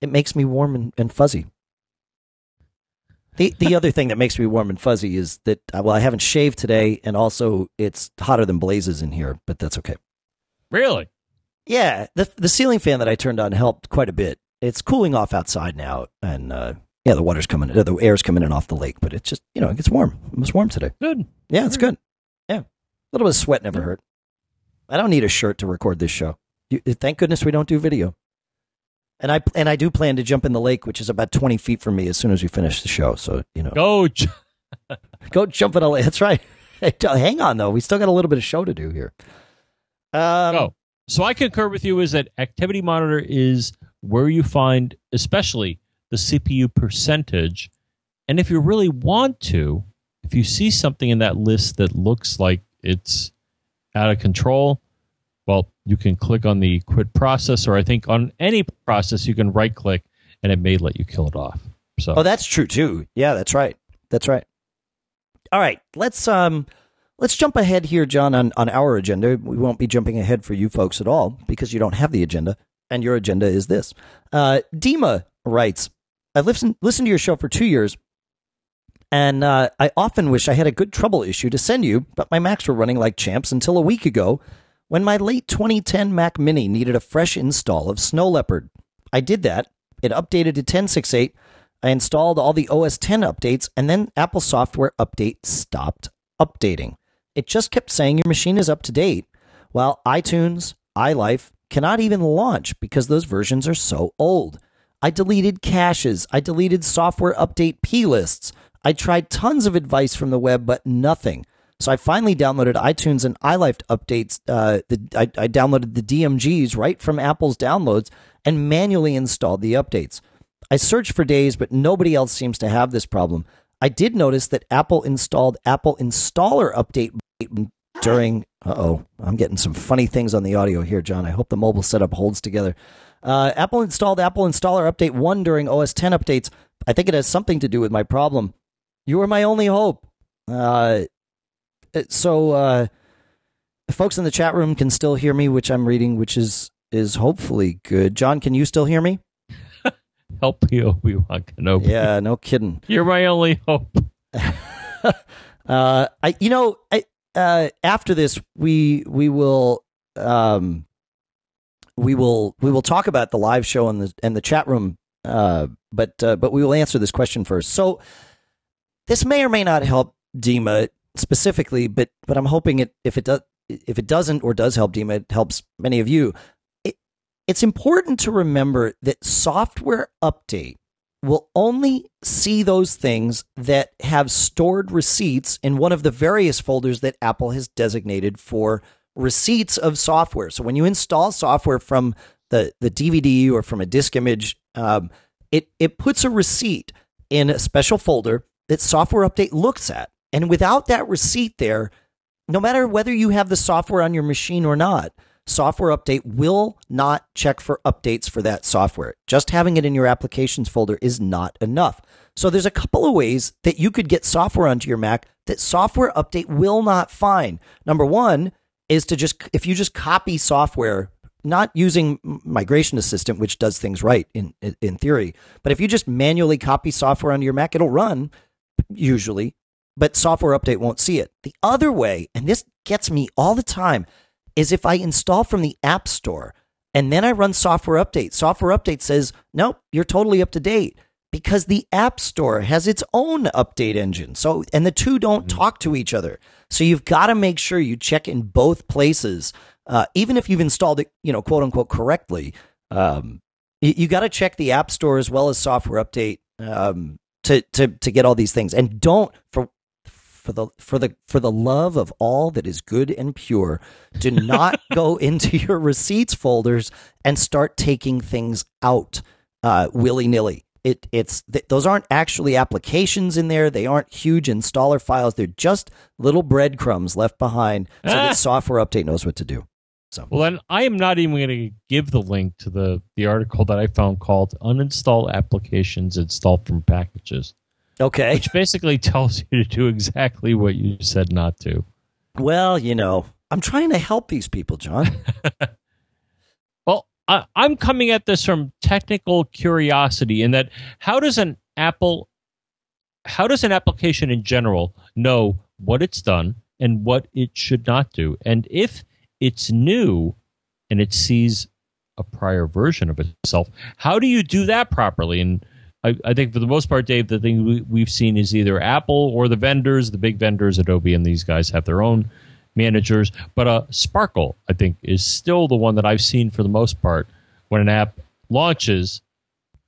It makes me warm and, and fuzzy the the other thing that makes me warm and fuzzy is that uh, well I haven't shaved today and also it's hotter than blazes in here, but that's okay. Really? Yeah, the the ceiling fan that I turned on helped quite a bit. It's cooling off outside now and uh, yeah, the water's coming uh, the air's coming in off the lake, but it's just, you know, it gets warm. It was warm today. Good. Yeah, it's good. Yeah. A little bit of sweat never hurt. I don't need a shirt to record this show. You, thank goodness we don't do video. And I and I do plan to jump in the lake, which is about twenty feet from me, as soon as we finish the show. So you know, Go. J- Go jump in a lake. That's right. Hey, hang on though, we still got a little bit of show to do here. Um, Go. So I concur with you is that activity monitor is where you find especially the CPU percentage. And if you really want to, if you see something in that list that looks like it's out of control, well, you can click on the quit process, or I think on any process you can right click and it may let you kill it off. So Oh, that's true too. Yeah, that's right. That's right. All right, let's um let's jump ahead here, John, on, on our agenda. We won't be jumping ahead for you folks at all because you don't have the agenda, and your agenda is this. Uh, Dima writes, I've listened listened to your show for two years, and uh, I often wish I had a good trouble issue to send you, but my Macs were running like champs until a week ago when my late 2010 Mac Mini needed a fresh install of Snow Leopard. I did that. It updated to 10.6.8. I installed all the OS 10 updates, and then Apple Software Update stopped updating. It just kept saying your machine is up to date, while iTunes, iLife cannot even launch because those versions are so old. I deleted caches. I deleted software update plists. I tried tons of advice from the web, but nothing. So I finally downloaded iTunes and iLife updates. Uh, the, I, I downloaded the DMGs right from Apple's downloads and manually installed the updates. I searched for days, but nobody else seems to have this problem. I did notice that Apple installed Apple Installer Update during. Uh oh, I'm getting some funny things on the audio here, John. I hope the mobile setup holds together. Uh, Apple installed Apple Installer Update 1 during OS 10 updates. I think it has something to do with my problem. You are my only hope. Uh, so, uh, folks in the chat room can still hear me, which I'm reading, which is is hopefully good. John, can you still hear me? Help me, Obi Wan Kenobi. Yeah, no kidding. You're my only hope. uh, I, you know, I, uh, after this, we we will, um, we will we will talk about the live show and the and the chat room. Uh, but uh, but we will answer this question first. So this may or may not help Dima specifically, but but I'm hoping it if it does if it doesn't or does help Dima, it helps many of you. It, it's important to remember that software update will only see those things that have stored receipts in one of the various folders that Apple has designated for receipts of software. So when you install software from the, the DVD or from a disk image, um, it, it puts a receipt in a special folder that Software Update looks at. And without that receipt there, no matter whether you have the software on your machine or not, Software Update will not check for updates for that software. Just having it in your applications folder is not enough. So there's a couple of ways that you could get software onto your Mac that Software Update will not find. Number one is to just, if you just copy software, not using Migration Assistant, which does things right in, in theory, but if you just manually copy software onto your Mac, it'll run usually, but Software Update won't see it. The other way, and this gets me all the time, is if I install from the App Store and then I run Software Update. Software Update says, nope, you're totally up to date because the App Store has its own update engine. So, and the two don't mm-hmm. talk to each other. So you've got to make sure you check in both places, uh, even if you've installed it, you know, quote unquote, correctly. Um, you, you got to check the App Store as well as Software Update um, to to to get all these things. And don't for for the for the for the love of all that is good and pure, do not go into your receipts folders and start taking things out uh, willy nilly. It it's th- those aren't actually applications in there. They aren't huge installer files. They're just little breadcrumbs left behind so ah. that software update knows what to do. So well, then I am not even going to give the link to the the article that I found called "Uninstall Applications Installed from Packages." Okay. Which basically tells you to do exactly what you said not to. Well, you know, I'm trying to help these people, John. well, I, I'm coming at this from technical curiosity in that how does an Apple, how does an application in general know what it's done and what it should not do? And if it's new and it sees a prior version of itself, how do you do that properly? And I, I, think for the most part, Dave, the thing we, have seen is either Apple or the vendors, the big vendors, Adobe and these guys have their own managers. But uh, Sparkle, I think, is still the one that I've seen for the most part when an app launches.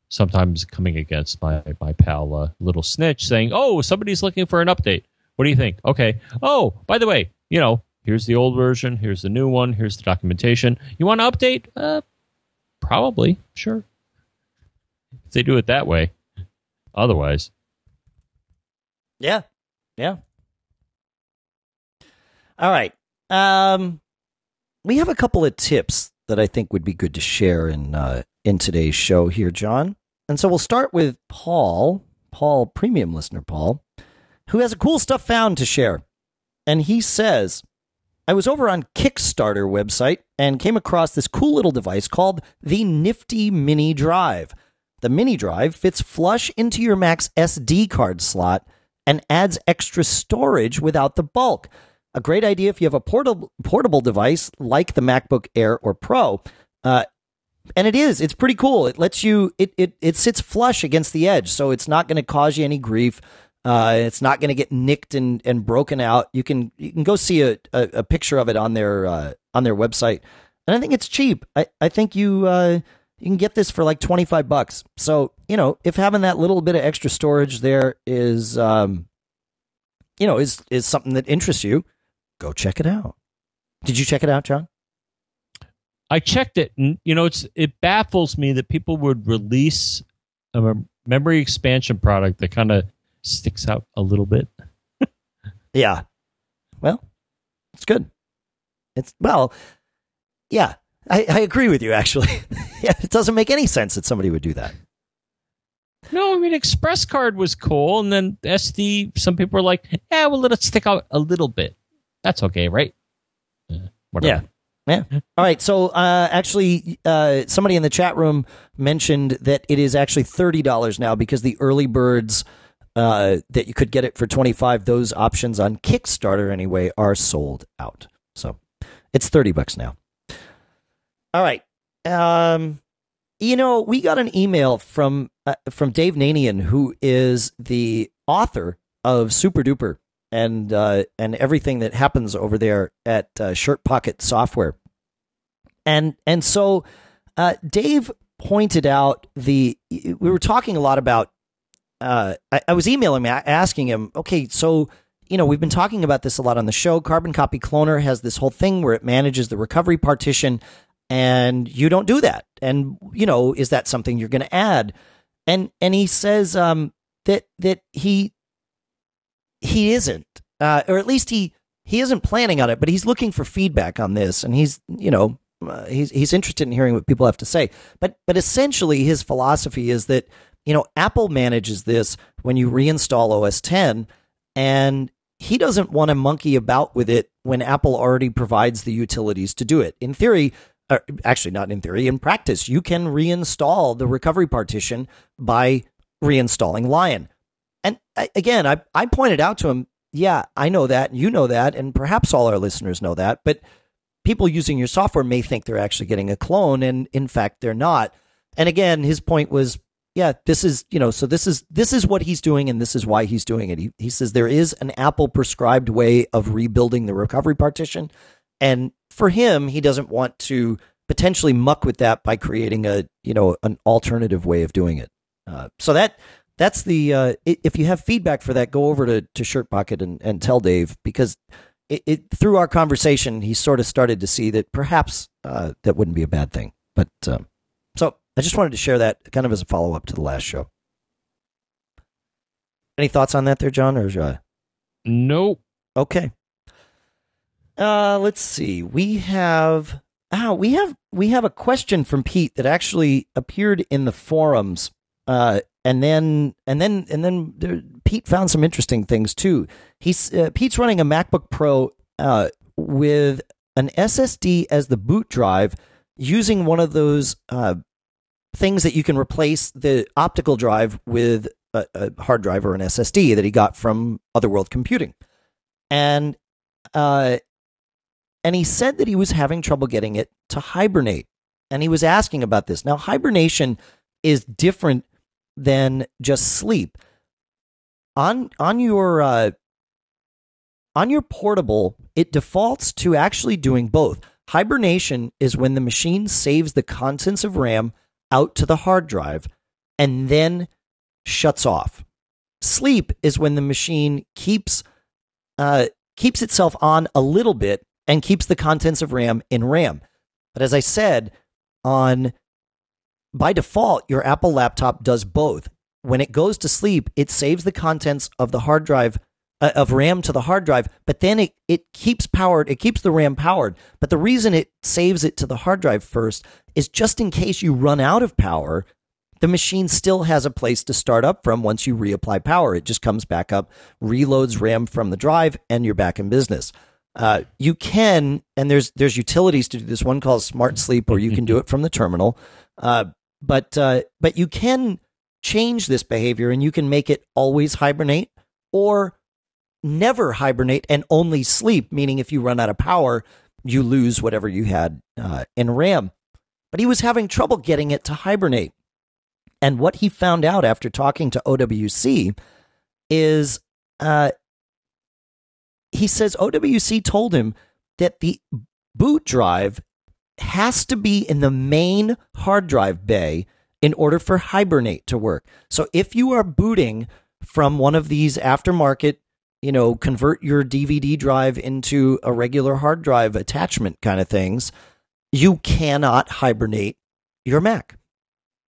Sometimes coming against my my pal uh, Little Snitch, saying, "Oh, somebody's looking for an update. What do you think?" Okay. Oh, by the way, you know, here's the old version. Here's the new one. Here's the documentation. You want to update? Uh, probably. Sure if they do it that way. Otherwise, yeah, yeah. All right. Um, we have a couple of tips that I think would be good to share in uh, in today's show here, John. And so we'll start with Paul, Paul, premium listener Paul, who has a cool stuff found to share. And he says, I was over on Kickstarter website and came across this cool little device called the Nifty Mini Drive. The mini drive fits flush into your Mac's SD card slot and adds extra storage without the bulk. A great idea if you have a portable portable device like the MacBook Air or Pro. Uh, and it is. It's pretty cool. It lets you. It it it sits flush against the edge, so it's not going to cause you any grief. Uh, it's not going to get nicked and, and broken out. You can you can go see a, a, a picture of it on their uh, on their website, and I think it's cheap. I I think you uh, you can get this for like 25 bucks. So, you know, if having that little bit of extra storage there is, um, you know, is, is something that interests you, go check it out. Did you check it out, John? I checked it, and you know, it's it baffles me that people would release a memory expansion product that kind of sticks out a little bit. Yeah. Well, it's good. It's well, yeah. I, I agree with you actually. yeah, it doesn't make any sense that somebody would do that. No, I mean Express Card was cool, and then SD. Some people were like, "Yeah, we'll let it stick out a little bit. That's okay, right?" Uh, whatever. Yeah. Yeah. All right. So, uh, actually, uh, somebody in the chat room mentioned that it is actually thirty dollars now because the early birds uh, that you could get it for twenty five. Those options on Kickstarter anyway are sold out. So, it's thirty bucks now. All right. Um, you know, we got an email from uh, from Dave Nanian, who is the author of SuperDuper and uh, and everything that happens over there at uh, Shirt Pocket Software, and and so uh, Dave pointed out the we were talking a lot about. Uh, I, I was emailing him asking him, okay, so you know we've been talking about this a lot on the show. Carbon Copy Cloner has this whole thing where it manages the recovery partition and you don't do that. And you know, is that something you're going to add? And and he says um, that that he he isn't, uh, or at least he he isn't planning on it, but he's looking for feedback on this, and he's you know uh, he's he's interested in hearing what people have to say. But but essentially, his philosophy is that you know Apple manages this when you reinstall OS 10, and he doesn't want to monkey about with it when Apple already provides the utilities to do it. In theory, actually not in theory, in practice, you can reinstall the recovery partition by reinstalling Lion. And again, I, I pointed out to him, yeah, I know that, you know that, and perhaps all our listeners know that, but people using your software may think they're actually getting a clone, and in fact, they're not. And again, his point was, yeah, this is, you know, so this is this is what he's doing, and this is why he's doing it. He, he says there is an Apple prescribed way of rebuilding the recovery partition, and for him, he doesn't want to potentially muck with that by creating a you know an alternative way of doing it. Uh, so that that's the uh, if you have feedback for that, go over to to Shirt Pocket and, and tell Dave because it, it, through our conversation he sort of started to see that perhaps uh, that wouldn't be a bad thing. But um, so I just wanted to share that kind of as a follow up to the last show. Any thoughts on that, there, John? Or uh... nope. Okay. Uh, let's see. We have ah, we have we have a question from Pete that actually appeared in the forums. Uh, and then and then and then there, Pete found some interesting things too. He's uh, Pete's running a MacBook Pro uh, with an SSD as the boot drive, using one of those uh, things that you can replace the optical drive with a, a, hard drive or an SSD that he got from Other World Computing, and uh, and he said that he was having trouble getting it to hibernate. And he was asking about this. Now, hibernation is different than just sleep. On on your uh, on your portable, it defaults to actually doing both. Hibernation is when the machine saves the contents of RAM out to the hard drive and then shuts off. Sleep is when the machine keeps uh, keeps itself on a little bit and keeps the contents of RAM in RAM. But as I said, on by default, your Apple laptop does both. When it goes to sleep, it saves the contents of the hard drive uh, of RAM to the hard drive, but then it it keeps powered, it keeps the RAM powered. But the reason it saves it to the hard drive first is just in case you run out of power, the machine still has a place to start up from once you reapply power. It just comes back up, reloads RAM from the drive, and you're back in business. Uh, you can, and there's there's utilities to do this. One called SmartSleep, or you can do it from the terminal. Uh, but uh, but you can change this behavior, and you can make it always hibernate or never hibernate and only sleep. Meaning, if you run out of power, you lose whatever you had uh, in RAM. But he was having trouble getting it to hibernate, and what he found out after talking to OWC is uh, he says OWC told him that the boot drive has to be in the main hard drive bay in order for Hibernate to work. So if you are booting from one of these aftermarket, you know, convert your DVD drive into a regular hard drive attachment kind of things, you cannot hibernate your Mac.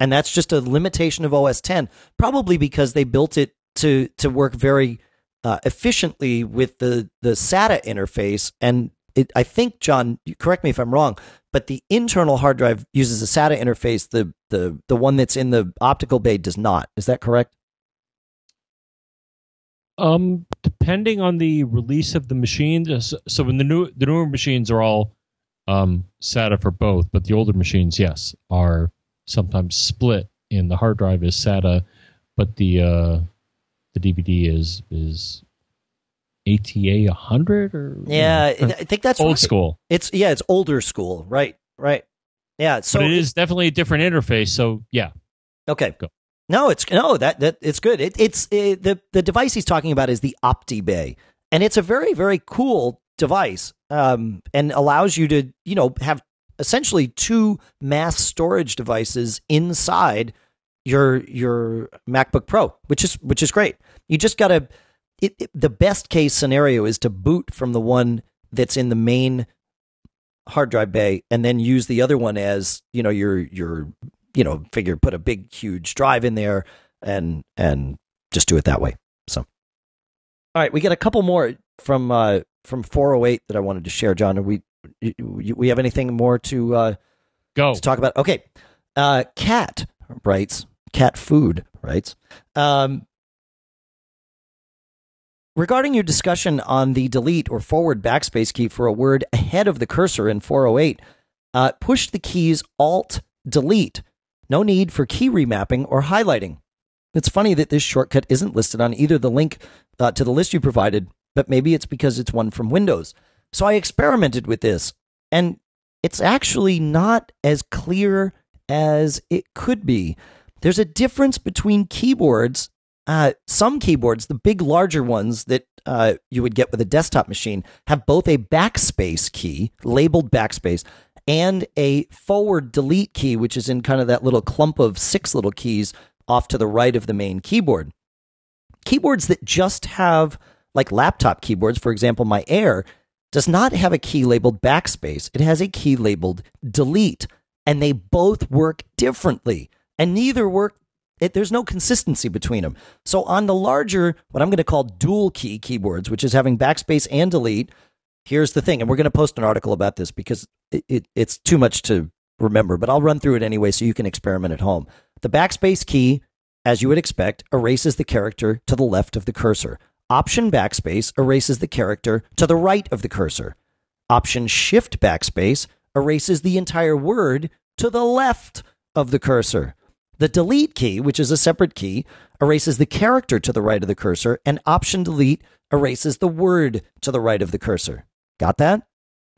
And that's just a limitation of OS 10, probably because they built it to to work very uh, efficiently with the the SATA interface. And it, I think, John, correct me if I'm wrong, but the internal hard drive uses a SATA interface. The the the one that's in the optical bay does not. Is that correct? Um, depending on the release of the machine, so, so when the new the newer machines are all um SATA for both, but the older machines, yes, are sometimes split. In the hard drive is SATA, but the uh, the DVD is is ATA 100 or Yeah, I think that's old right. school. It's yeah, it's older school, right? Right. Yeah. So but it is definitely a different interface. So yeah, Okay. Go. No, it's no that that it's good. It, it's it, the the device he's talking about is the OptiBay, and it's a very very cool device, um, and allows you to you know have essentially two mass storage devices inside your your MacBook Pro, which is which is great. You just. It, it- the best case scenario is to boot from the one that's in the main hard drive bay, and then use the other one as you know your your you know, figure put a big huge drive in there and and just do it that way. So, all right, we got a couple more from uh from 408 that I wanted to share. John, Are we we have anything more to uh go. to talk about? Okay, uh, cat writes cat food writes. Um, Regarding your discussion on the delete or forward backspace key for a word ahead of the cursor in 408, uh, push the keys Alt Delete. No need for key remapping or highlighting. It's funny that this shortcut isn't listed on either the link uh, to the list you provided, but maybe it's because it's one from Windows. So I experimented with this, and it's actually not as clear as it could be. There's a difference between keyboards. Uh, some keyboards, the big, larger ones that uh, you would get with a desktop machine, have both a backspace key, labeled backspace, and a forward delete key, which is in kind of that little clump of six little keys off to the right of the main keyboard. Keyboards that just have, like laptop keyboards, for example, my Air, does not have a key labeled backspace. It has a key labeled delete, and they both work differently, and neither work. It, there's no consistency between them. So on the larger, what I'm going to call dual key keyboards, which is having backspace and delete, here's the thing, and we're going to post an article about this because it, it, it's too much to remember, but I'll run through it anyway so you can experiment at home. The backspace key, as you would expect, erases the character to the left of the cursor. Option backspace erases the character to the right of the cursor. Option shift backspace erases the entire word to the left of the cursor. The delete key, which is a separate key, erases the character to the right of the cursor, and option delete erases the word to the right of the cursor. Got that?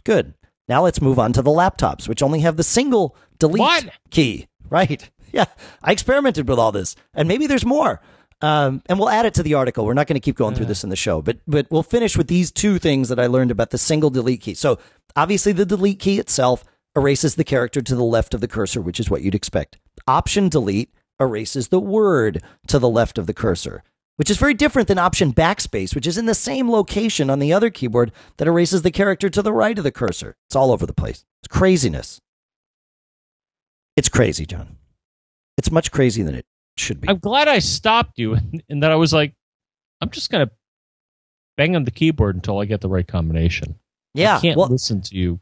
Good. Now let's move on to the laptops, which only have the single delete What? key. Right. Yeah. I experimented with all this, and maybe there's more. Um, and we'll add it to the article. We're not going to keep going through this in the show, but but we'll finish with these two things that I learned about the single delete key. So obviously, the delete key itself erases the character to the left of the cursor, which is what you'd expect. Option delete erases the word to the left of the cursor, which is very different than option backspace, which is in the same location on the other keyboard that erases the character to the right of the cursor. It's all over the place. It's craziness. It's crazy, John. It's much crazier than it should be. I'm glad I stopped you and, that I was like, I'm just gonna bang on the keyboard until I get the right combination. yeah. I can't well, listen to you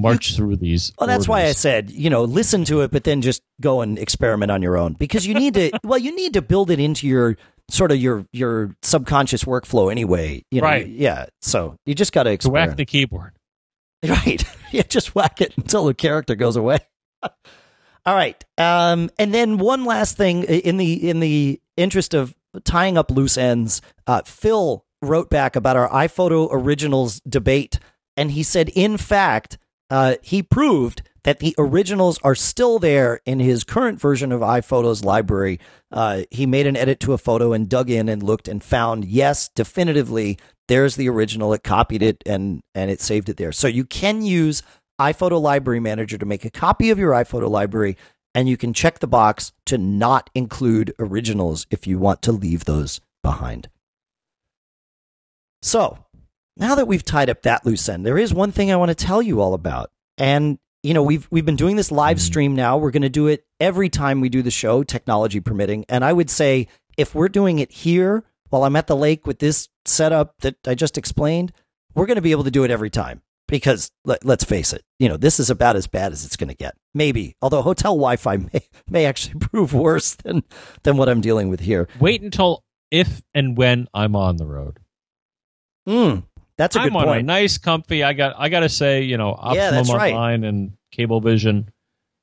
march through these. Well, that's why I said, you know, listen to it, but then just go and experiment on your own because you need to. well, you need to build it into your sort of your your subconscious workflow anyway. You know, Right. Yeah. So you just got to to whack the keyboard. Right. yeah, just whack it until the character goes away. All right. Um, and then one last thing in the in the interest of tying up loose ends, uh, Phil wrote back about our iPhoto originals debate, and he said, in fact, uh, he proved that the originals are still there in his current version of iPhoto's library. Uh, he made an edit to a photo and dug in and looked and found, yes, definitively, there's the original. It copied it and and it saved it there. So you can use iPhoto Library Manager to make a copy of your iPhoto library, and you can check the box to not include originals if you want to leave those behind. So, now that we've tied up that loose end, there is one thing I want to tell you all about. And you know, we've we've been doing this live stream now. We're going to do it every time we do the show, technology permitting. And I would say if we're doing it here while I'm at the lake with this setup that I just explained, we're going to be able to do it every time because let, us face it, you know, this is about as bad as it's going to get. Maybe, although hotel Wi-Fi may, may actually prove worse than than what I'm dealing with here. Wait until if and when I'm on the road. Hmm, that's a I'm good on point. a nice, comfy. I got. I got to say, you know, Optimum Yeah, that's right. Online and Cablevision do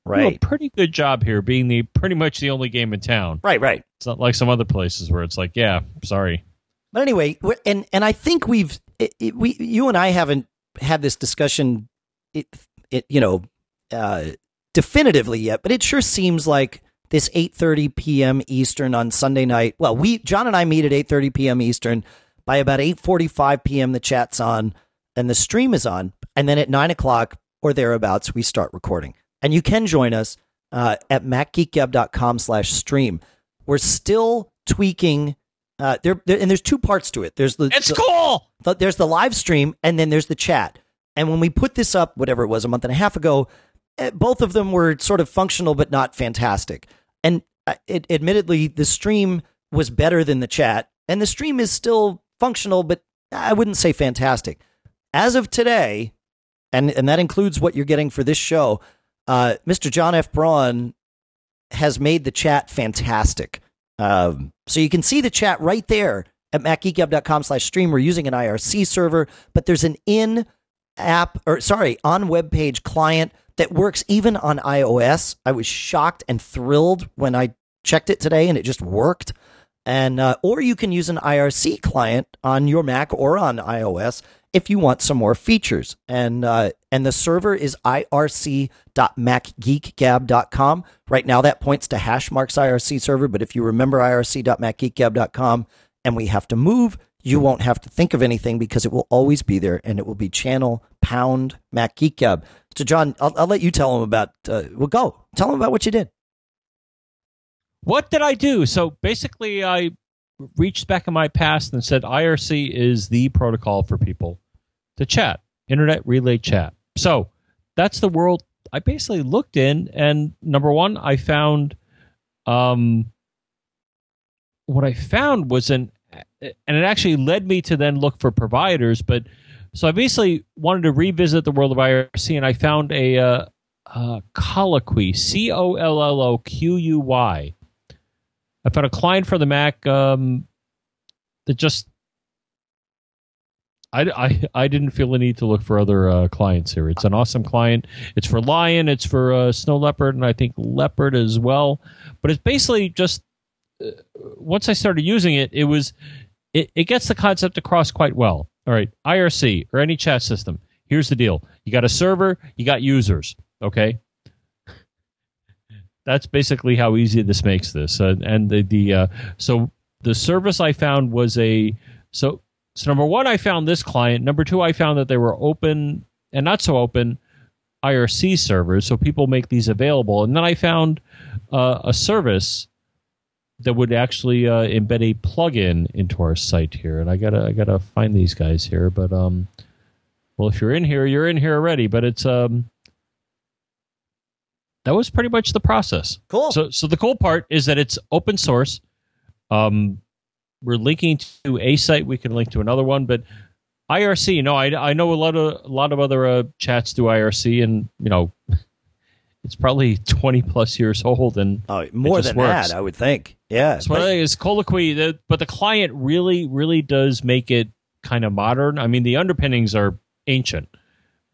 a right, pretty good job here, being the pretty much the only game in town. right, right. It's not like some other places where it's like, yeah, sorry. But anyway, and and I think we've it, it, we you and I haven't had this discussion, it, it you know, uh, definitively yet. But it sure seems like this 8:30 p.m. Eastern on Sunday night. Well, we John and I meet at 8:30 p.m. Eastern. By about 8:45 p.m., the chat's on and the stream is on, and then at nine o'clock or thereabouts, we start recording. And you can join us uh, at macgeekgab.com slash stream. We're still tweaking. Uh, there, there, and there's two parts to it. There's the, It's the- cool. but there's the live stream and then there's the chat. And when we put this up, whatever it was, a month and a half ago, eh, both of them were sort of functional but not fantastic. And uh, it, admittedly, the stream was better than the chat, and the stream is still functional, but I wouldn't say fantastic. As of today, and and that includes what you're getting for this show, uh, Mr. John F. Braun has made the chat fantastic. Um, so you can see the chat right there at macgeekgab.com slash stream. We're using an IRC server, but there's an in app or sorry, on web page client that works even on iOS. I was shocked and thrilled when I checked it today and it just worked. And uh, or you can use an IRC client on your Mac or on iOS if you want some more features. And uh, and the server is irc.macgeekgab.com. Right now that points to Hashmark's IRC server, but if you remember irc.macgeekgab.com and we have to move, you won't have to think of anything because it will always be there and it will be channel pound Mac Geek Gab. So John, I'll, I'll let you tell them about. Uh, well, go tell them about what you did. What did I do? So basically, I reached back in my past and said IRC is the protocol for people to chat, internet relay chat. So that's the world I basically looked in, and number one, I found, um, what I found was an, and it actually led me to then look for providers. But so I basically wanted to revisit the world of IRC, and I found a uh, uh, colloquy, C O L L O Q U Y. I found a client for the Mac um, that just I, I, I didn't feel the need to look for other uh, clients here. It's an awesome client. It's for Lion, it's for uh, Snow Leopard, and I think Leopard as well. But it's basically just uh, once I started using it, it was it, it gets the concept across quite well. All right, IRC or any chat system. Here's the deal: you got a server, you got users. Okay, that's basically how easy this makes this. Uh, and the the uh, so the service I found was a so so number one I found this client. Number two I found that they were open and not so open IRC servers, so people make these available. And then I found uh, a service that would actually uh, embed a plugin into our site here. And I gotta I gotta find these guys here, but um. Well, if you're in here, you're in here already. But it's um, that was pretty much the process. Cool. So, so the cool part is that it's open source. Um, we're linking to a site. We can link to another one, but IRC. No, I, I know a lot of a lot of other uh, chats do IRC, and you know, it's probably twenty plus years old, and oh, more than works. that, I would think. Yeah. that's what I is colloquy. The, but the client really, really does make it kind of modern. I mean, the underpinnings are ancient.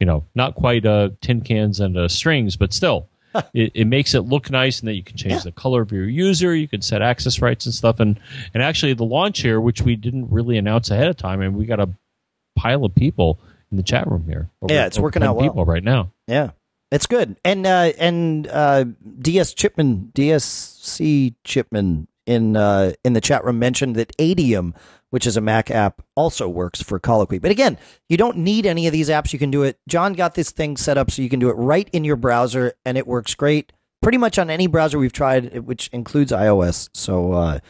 You know, not quite uh, tin cans and uh, strings, but still, it, it makes it look nice, and that you can change Yeah. the color of your user. You can set access rights and stuff. And and actually, the launch here, which we didn't really announce ahead of time, and we got a pile of people in the chat room here. Over- Yeah, it's working out well. People right now. Yeah, it's good. And uh, and uh, DS Chipman, DSC Chipman in uh, in the chat room mentioned that Adium, which is a Mac app, also works for Colloquy. But again, you don't need any of these apps. You can do it. John got this thing set up so you can do it right in your browser, and it works great. Pretty much on any browser we've tried, which includes iOS. So, uh,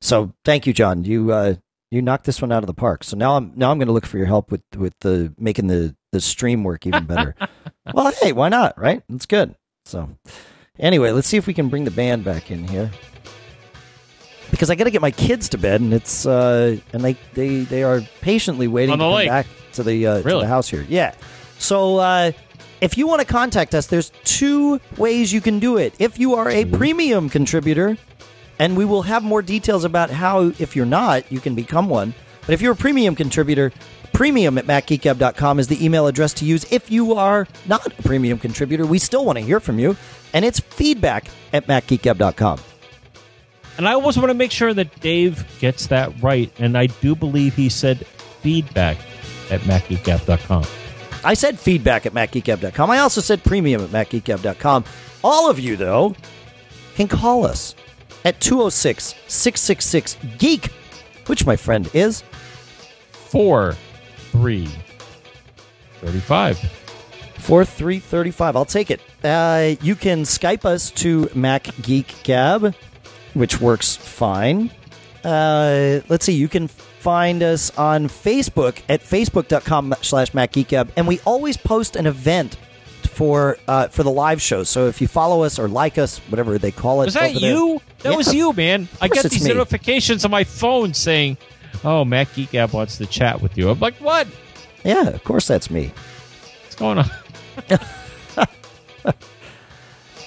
so thank you, John. You uh, you knocked this one out of the park. So now I'm now I'm going to look for your help with with the making the the stream work even better. well, hey, why not? Right? It's good. So, anyway, let's see if we can bring the band back in here. Because I got to get my kids to bed, and it's uh, and they they they are patiently waiting On the to come lake. back to the uh, to Really? the house here. Yeah. So uh, if you want to contact us, there's two ways you can do it. If you are a premium contributor, and we will have more details about how, if you're not, you can become one. But if you're a premium contributor, premium at macgeekgab.com is the email address to use. If you are not a premium contributor, we still want to hear from you, and it's feedback at macgeekgab.com. And I always want to make sure that Dave gets that right. And I do believe he said feedback at MacGeekGap.com. I said feedback at macgeekgab.com. I also said premium at macgeekgab.com. All of you, though, can call us at 206 666 Geek, which my friend is. Four, three, 35. 4335. I'll take it. Uh, you can Skype us to Mac Geek Gab, which works fine. Uh, let's see. You can find us on Facebook at facebook.com slash MacGeekGab. And we always post an event for uh, for the live show. So if you follow us or like us, whatever they call it. Was that over there- you? That Yeah, was you, man. I get these me. notifications on my phone saying, oh, Mac Geek Gab wants to chat with you. I'm like, what? Yeah, of course that's me. What's going on?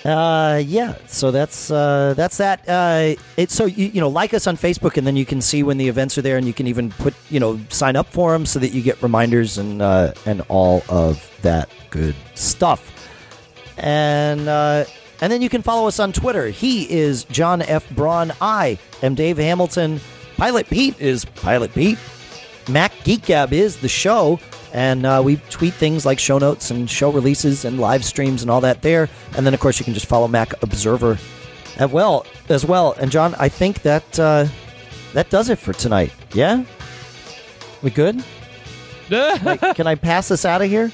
Uh, yeah. So that's uh, that's that. Uh, it's so you you know like us on Facebook, and then you can see when the events are there, and you can even put you know sign up for them so that you get reminders and uh, and all of that good stuff. And uh, and then you can follow us on Twitter. He is John F. Braun. I am Dave Hamilton. Pilot Pete is Pilot Pete. Mac Geek Gab is the show, and uh, we tweet things like show notes and show releases and live streams and all that there. And then, of course, you can just follow Mac Observer as well. As well. And John, I think that uh, that does it for tonight. Yeah, we good? Like, can I pass this out of here?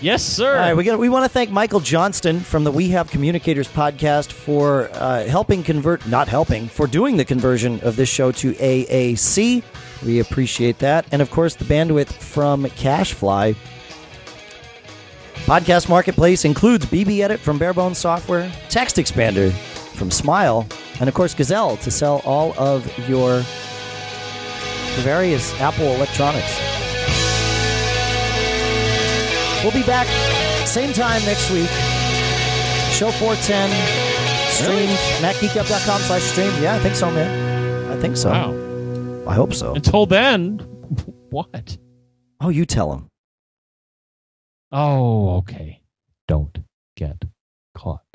yes, sir. All right, we got, we want to thank Michael Johnston from the We Have Communicators podcast for uh, helping convert, not helping, for doing the conversion of this show to AAC. We appreciate that, and of course the bandwidth from CacheFly. Podcast Marketplace includes BBEdit from Barebones Software, TextExpander from Smile, and of course Gazelle to sell all of your various Apple electronics. We'll be back same time next week. Show 410. Streams. MacGeekGab.com slash stream. Yeah, I think so, man. I think so. wow. I hope so. Until then, what? Oh, you tell him. Oh, okay. Don't get caught.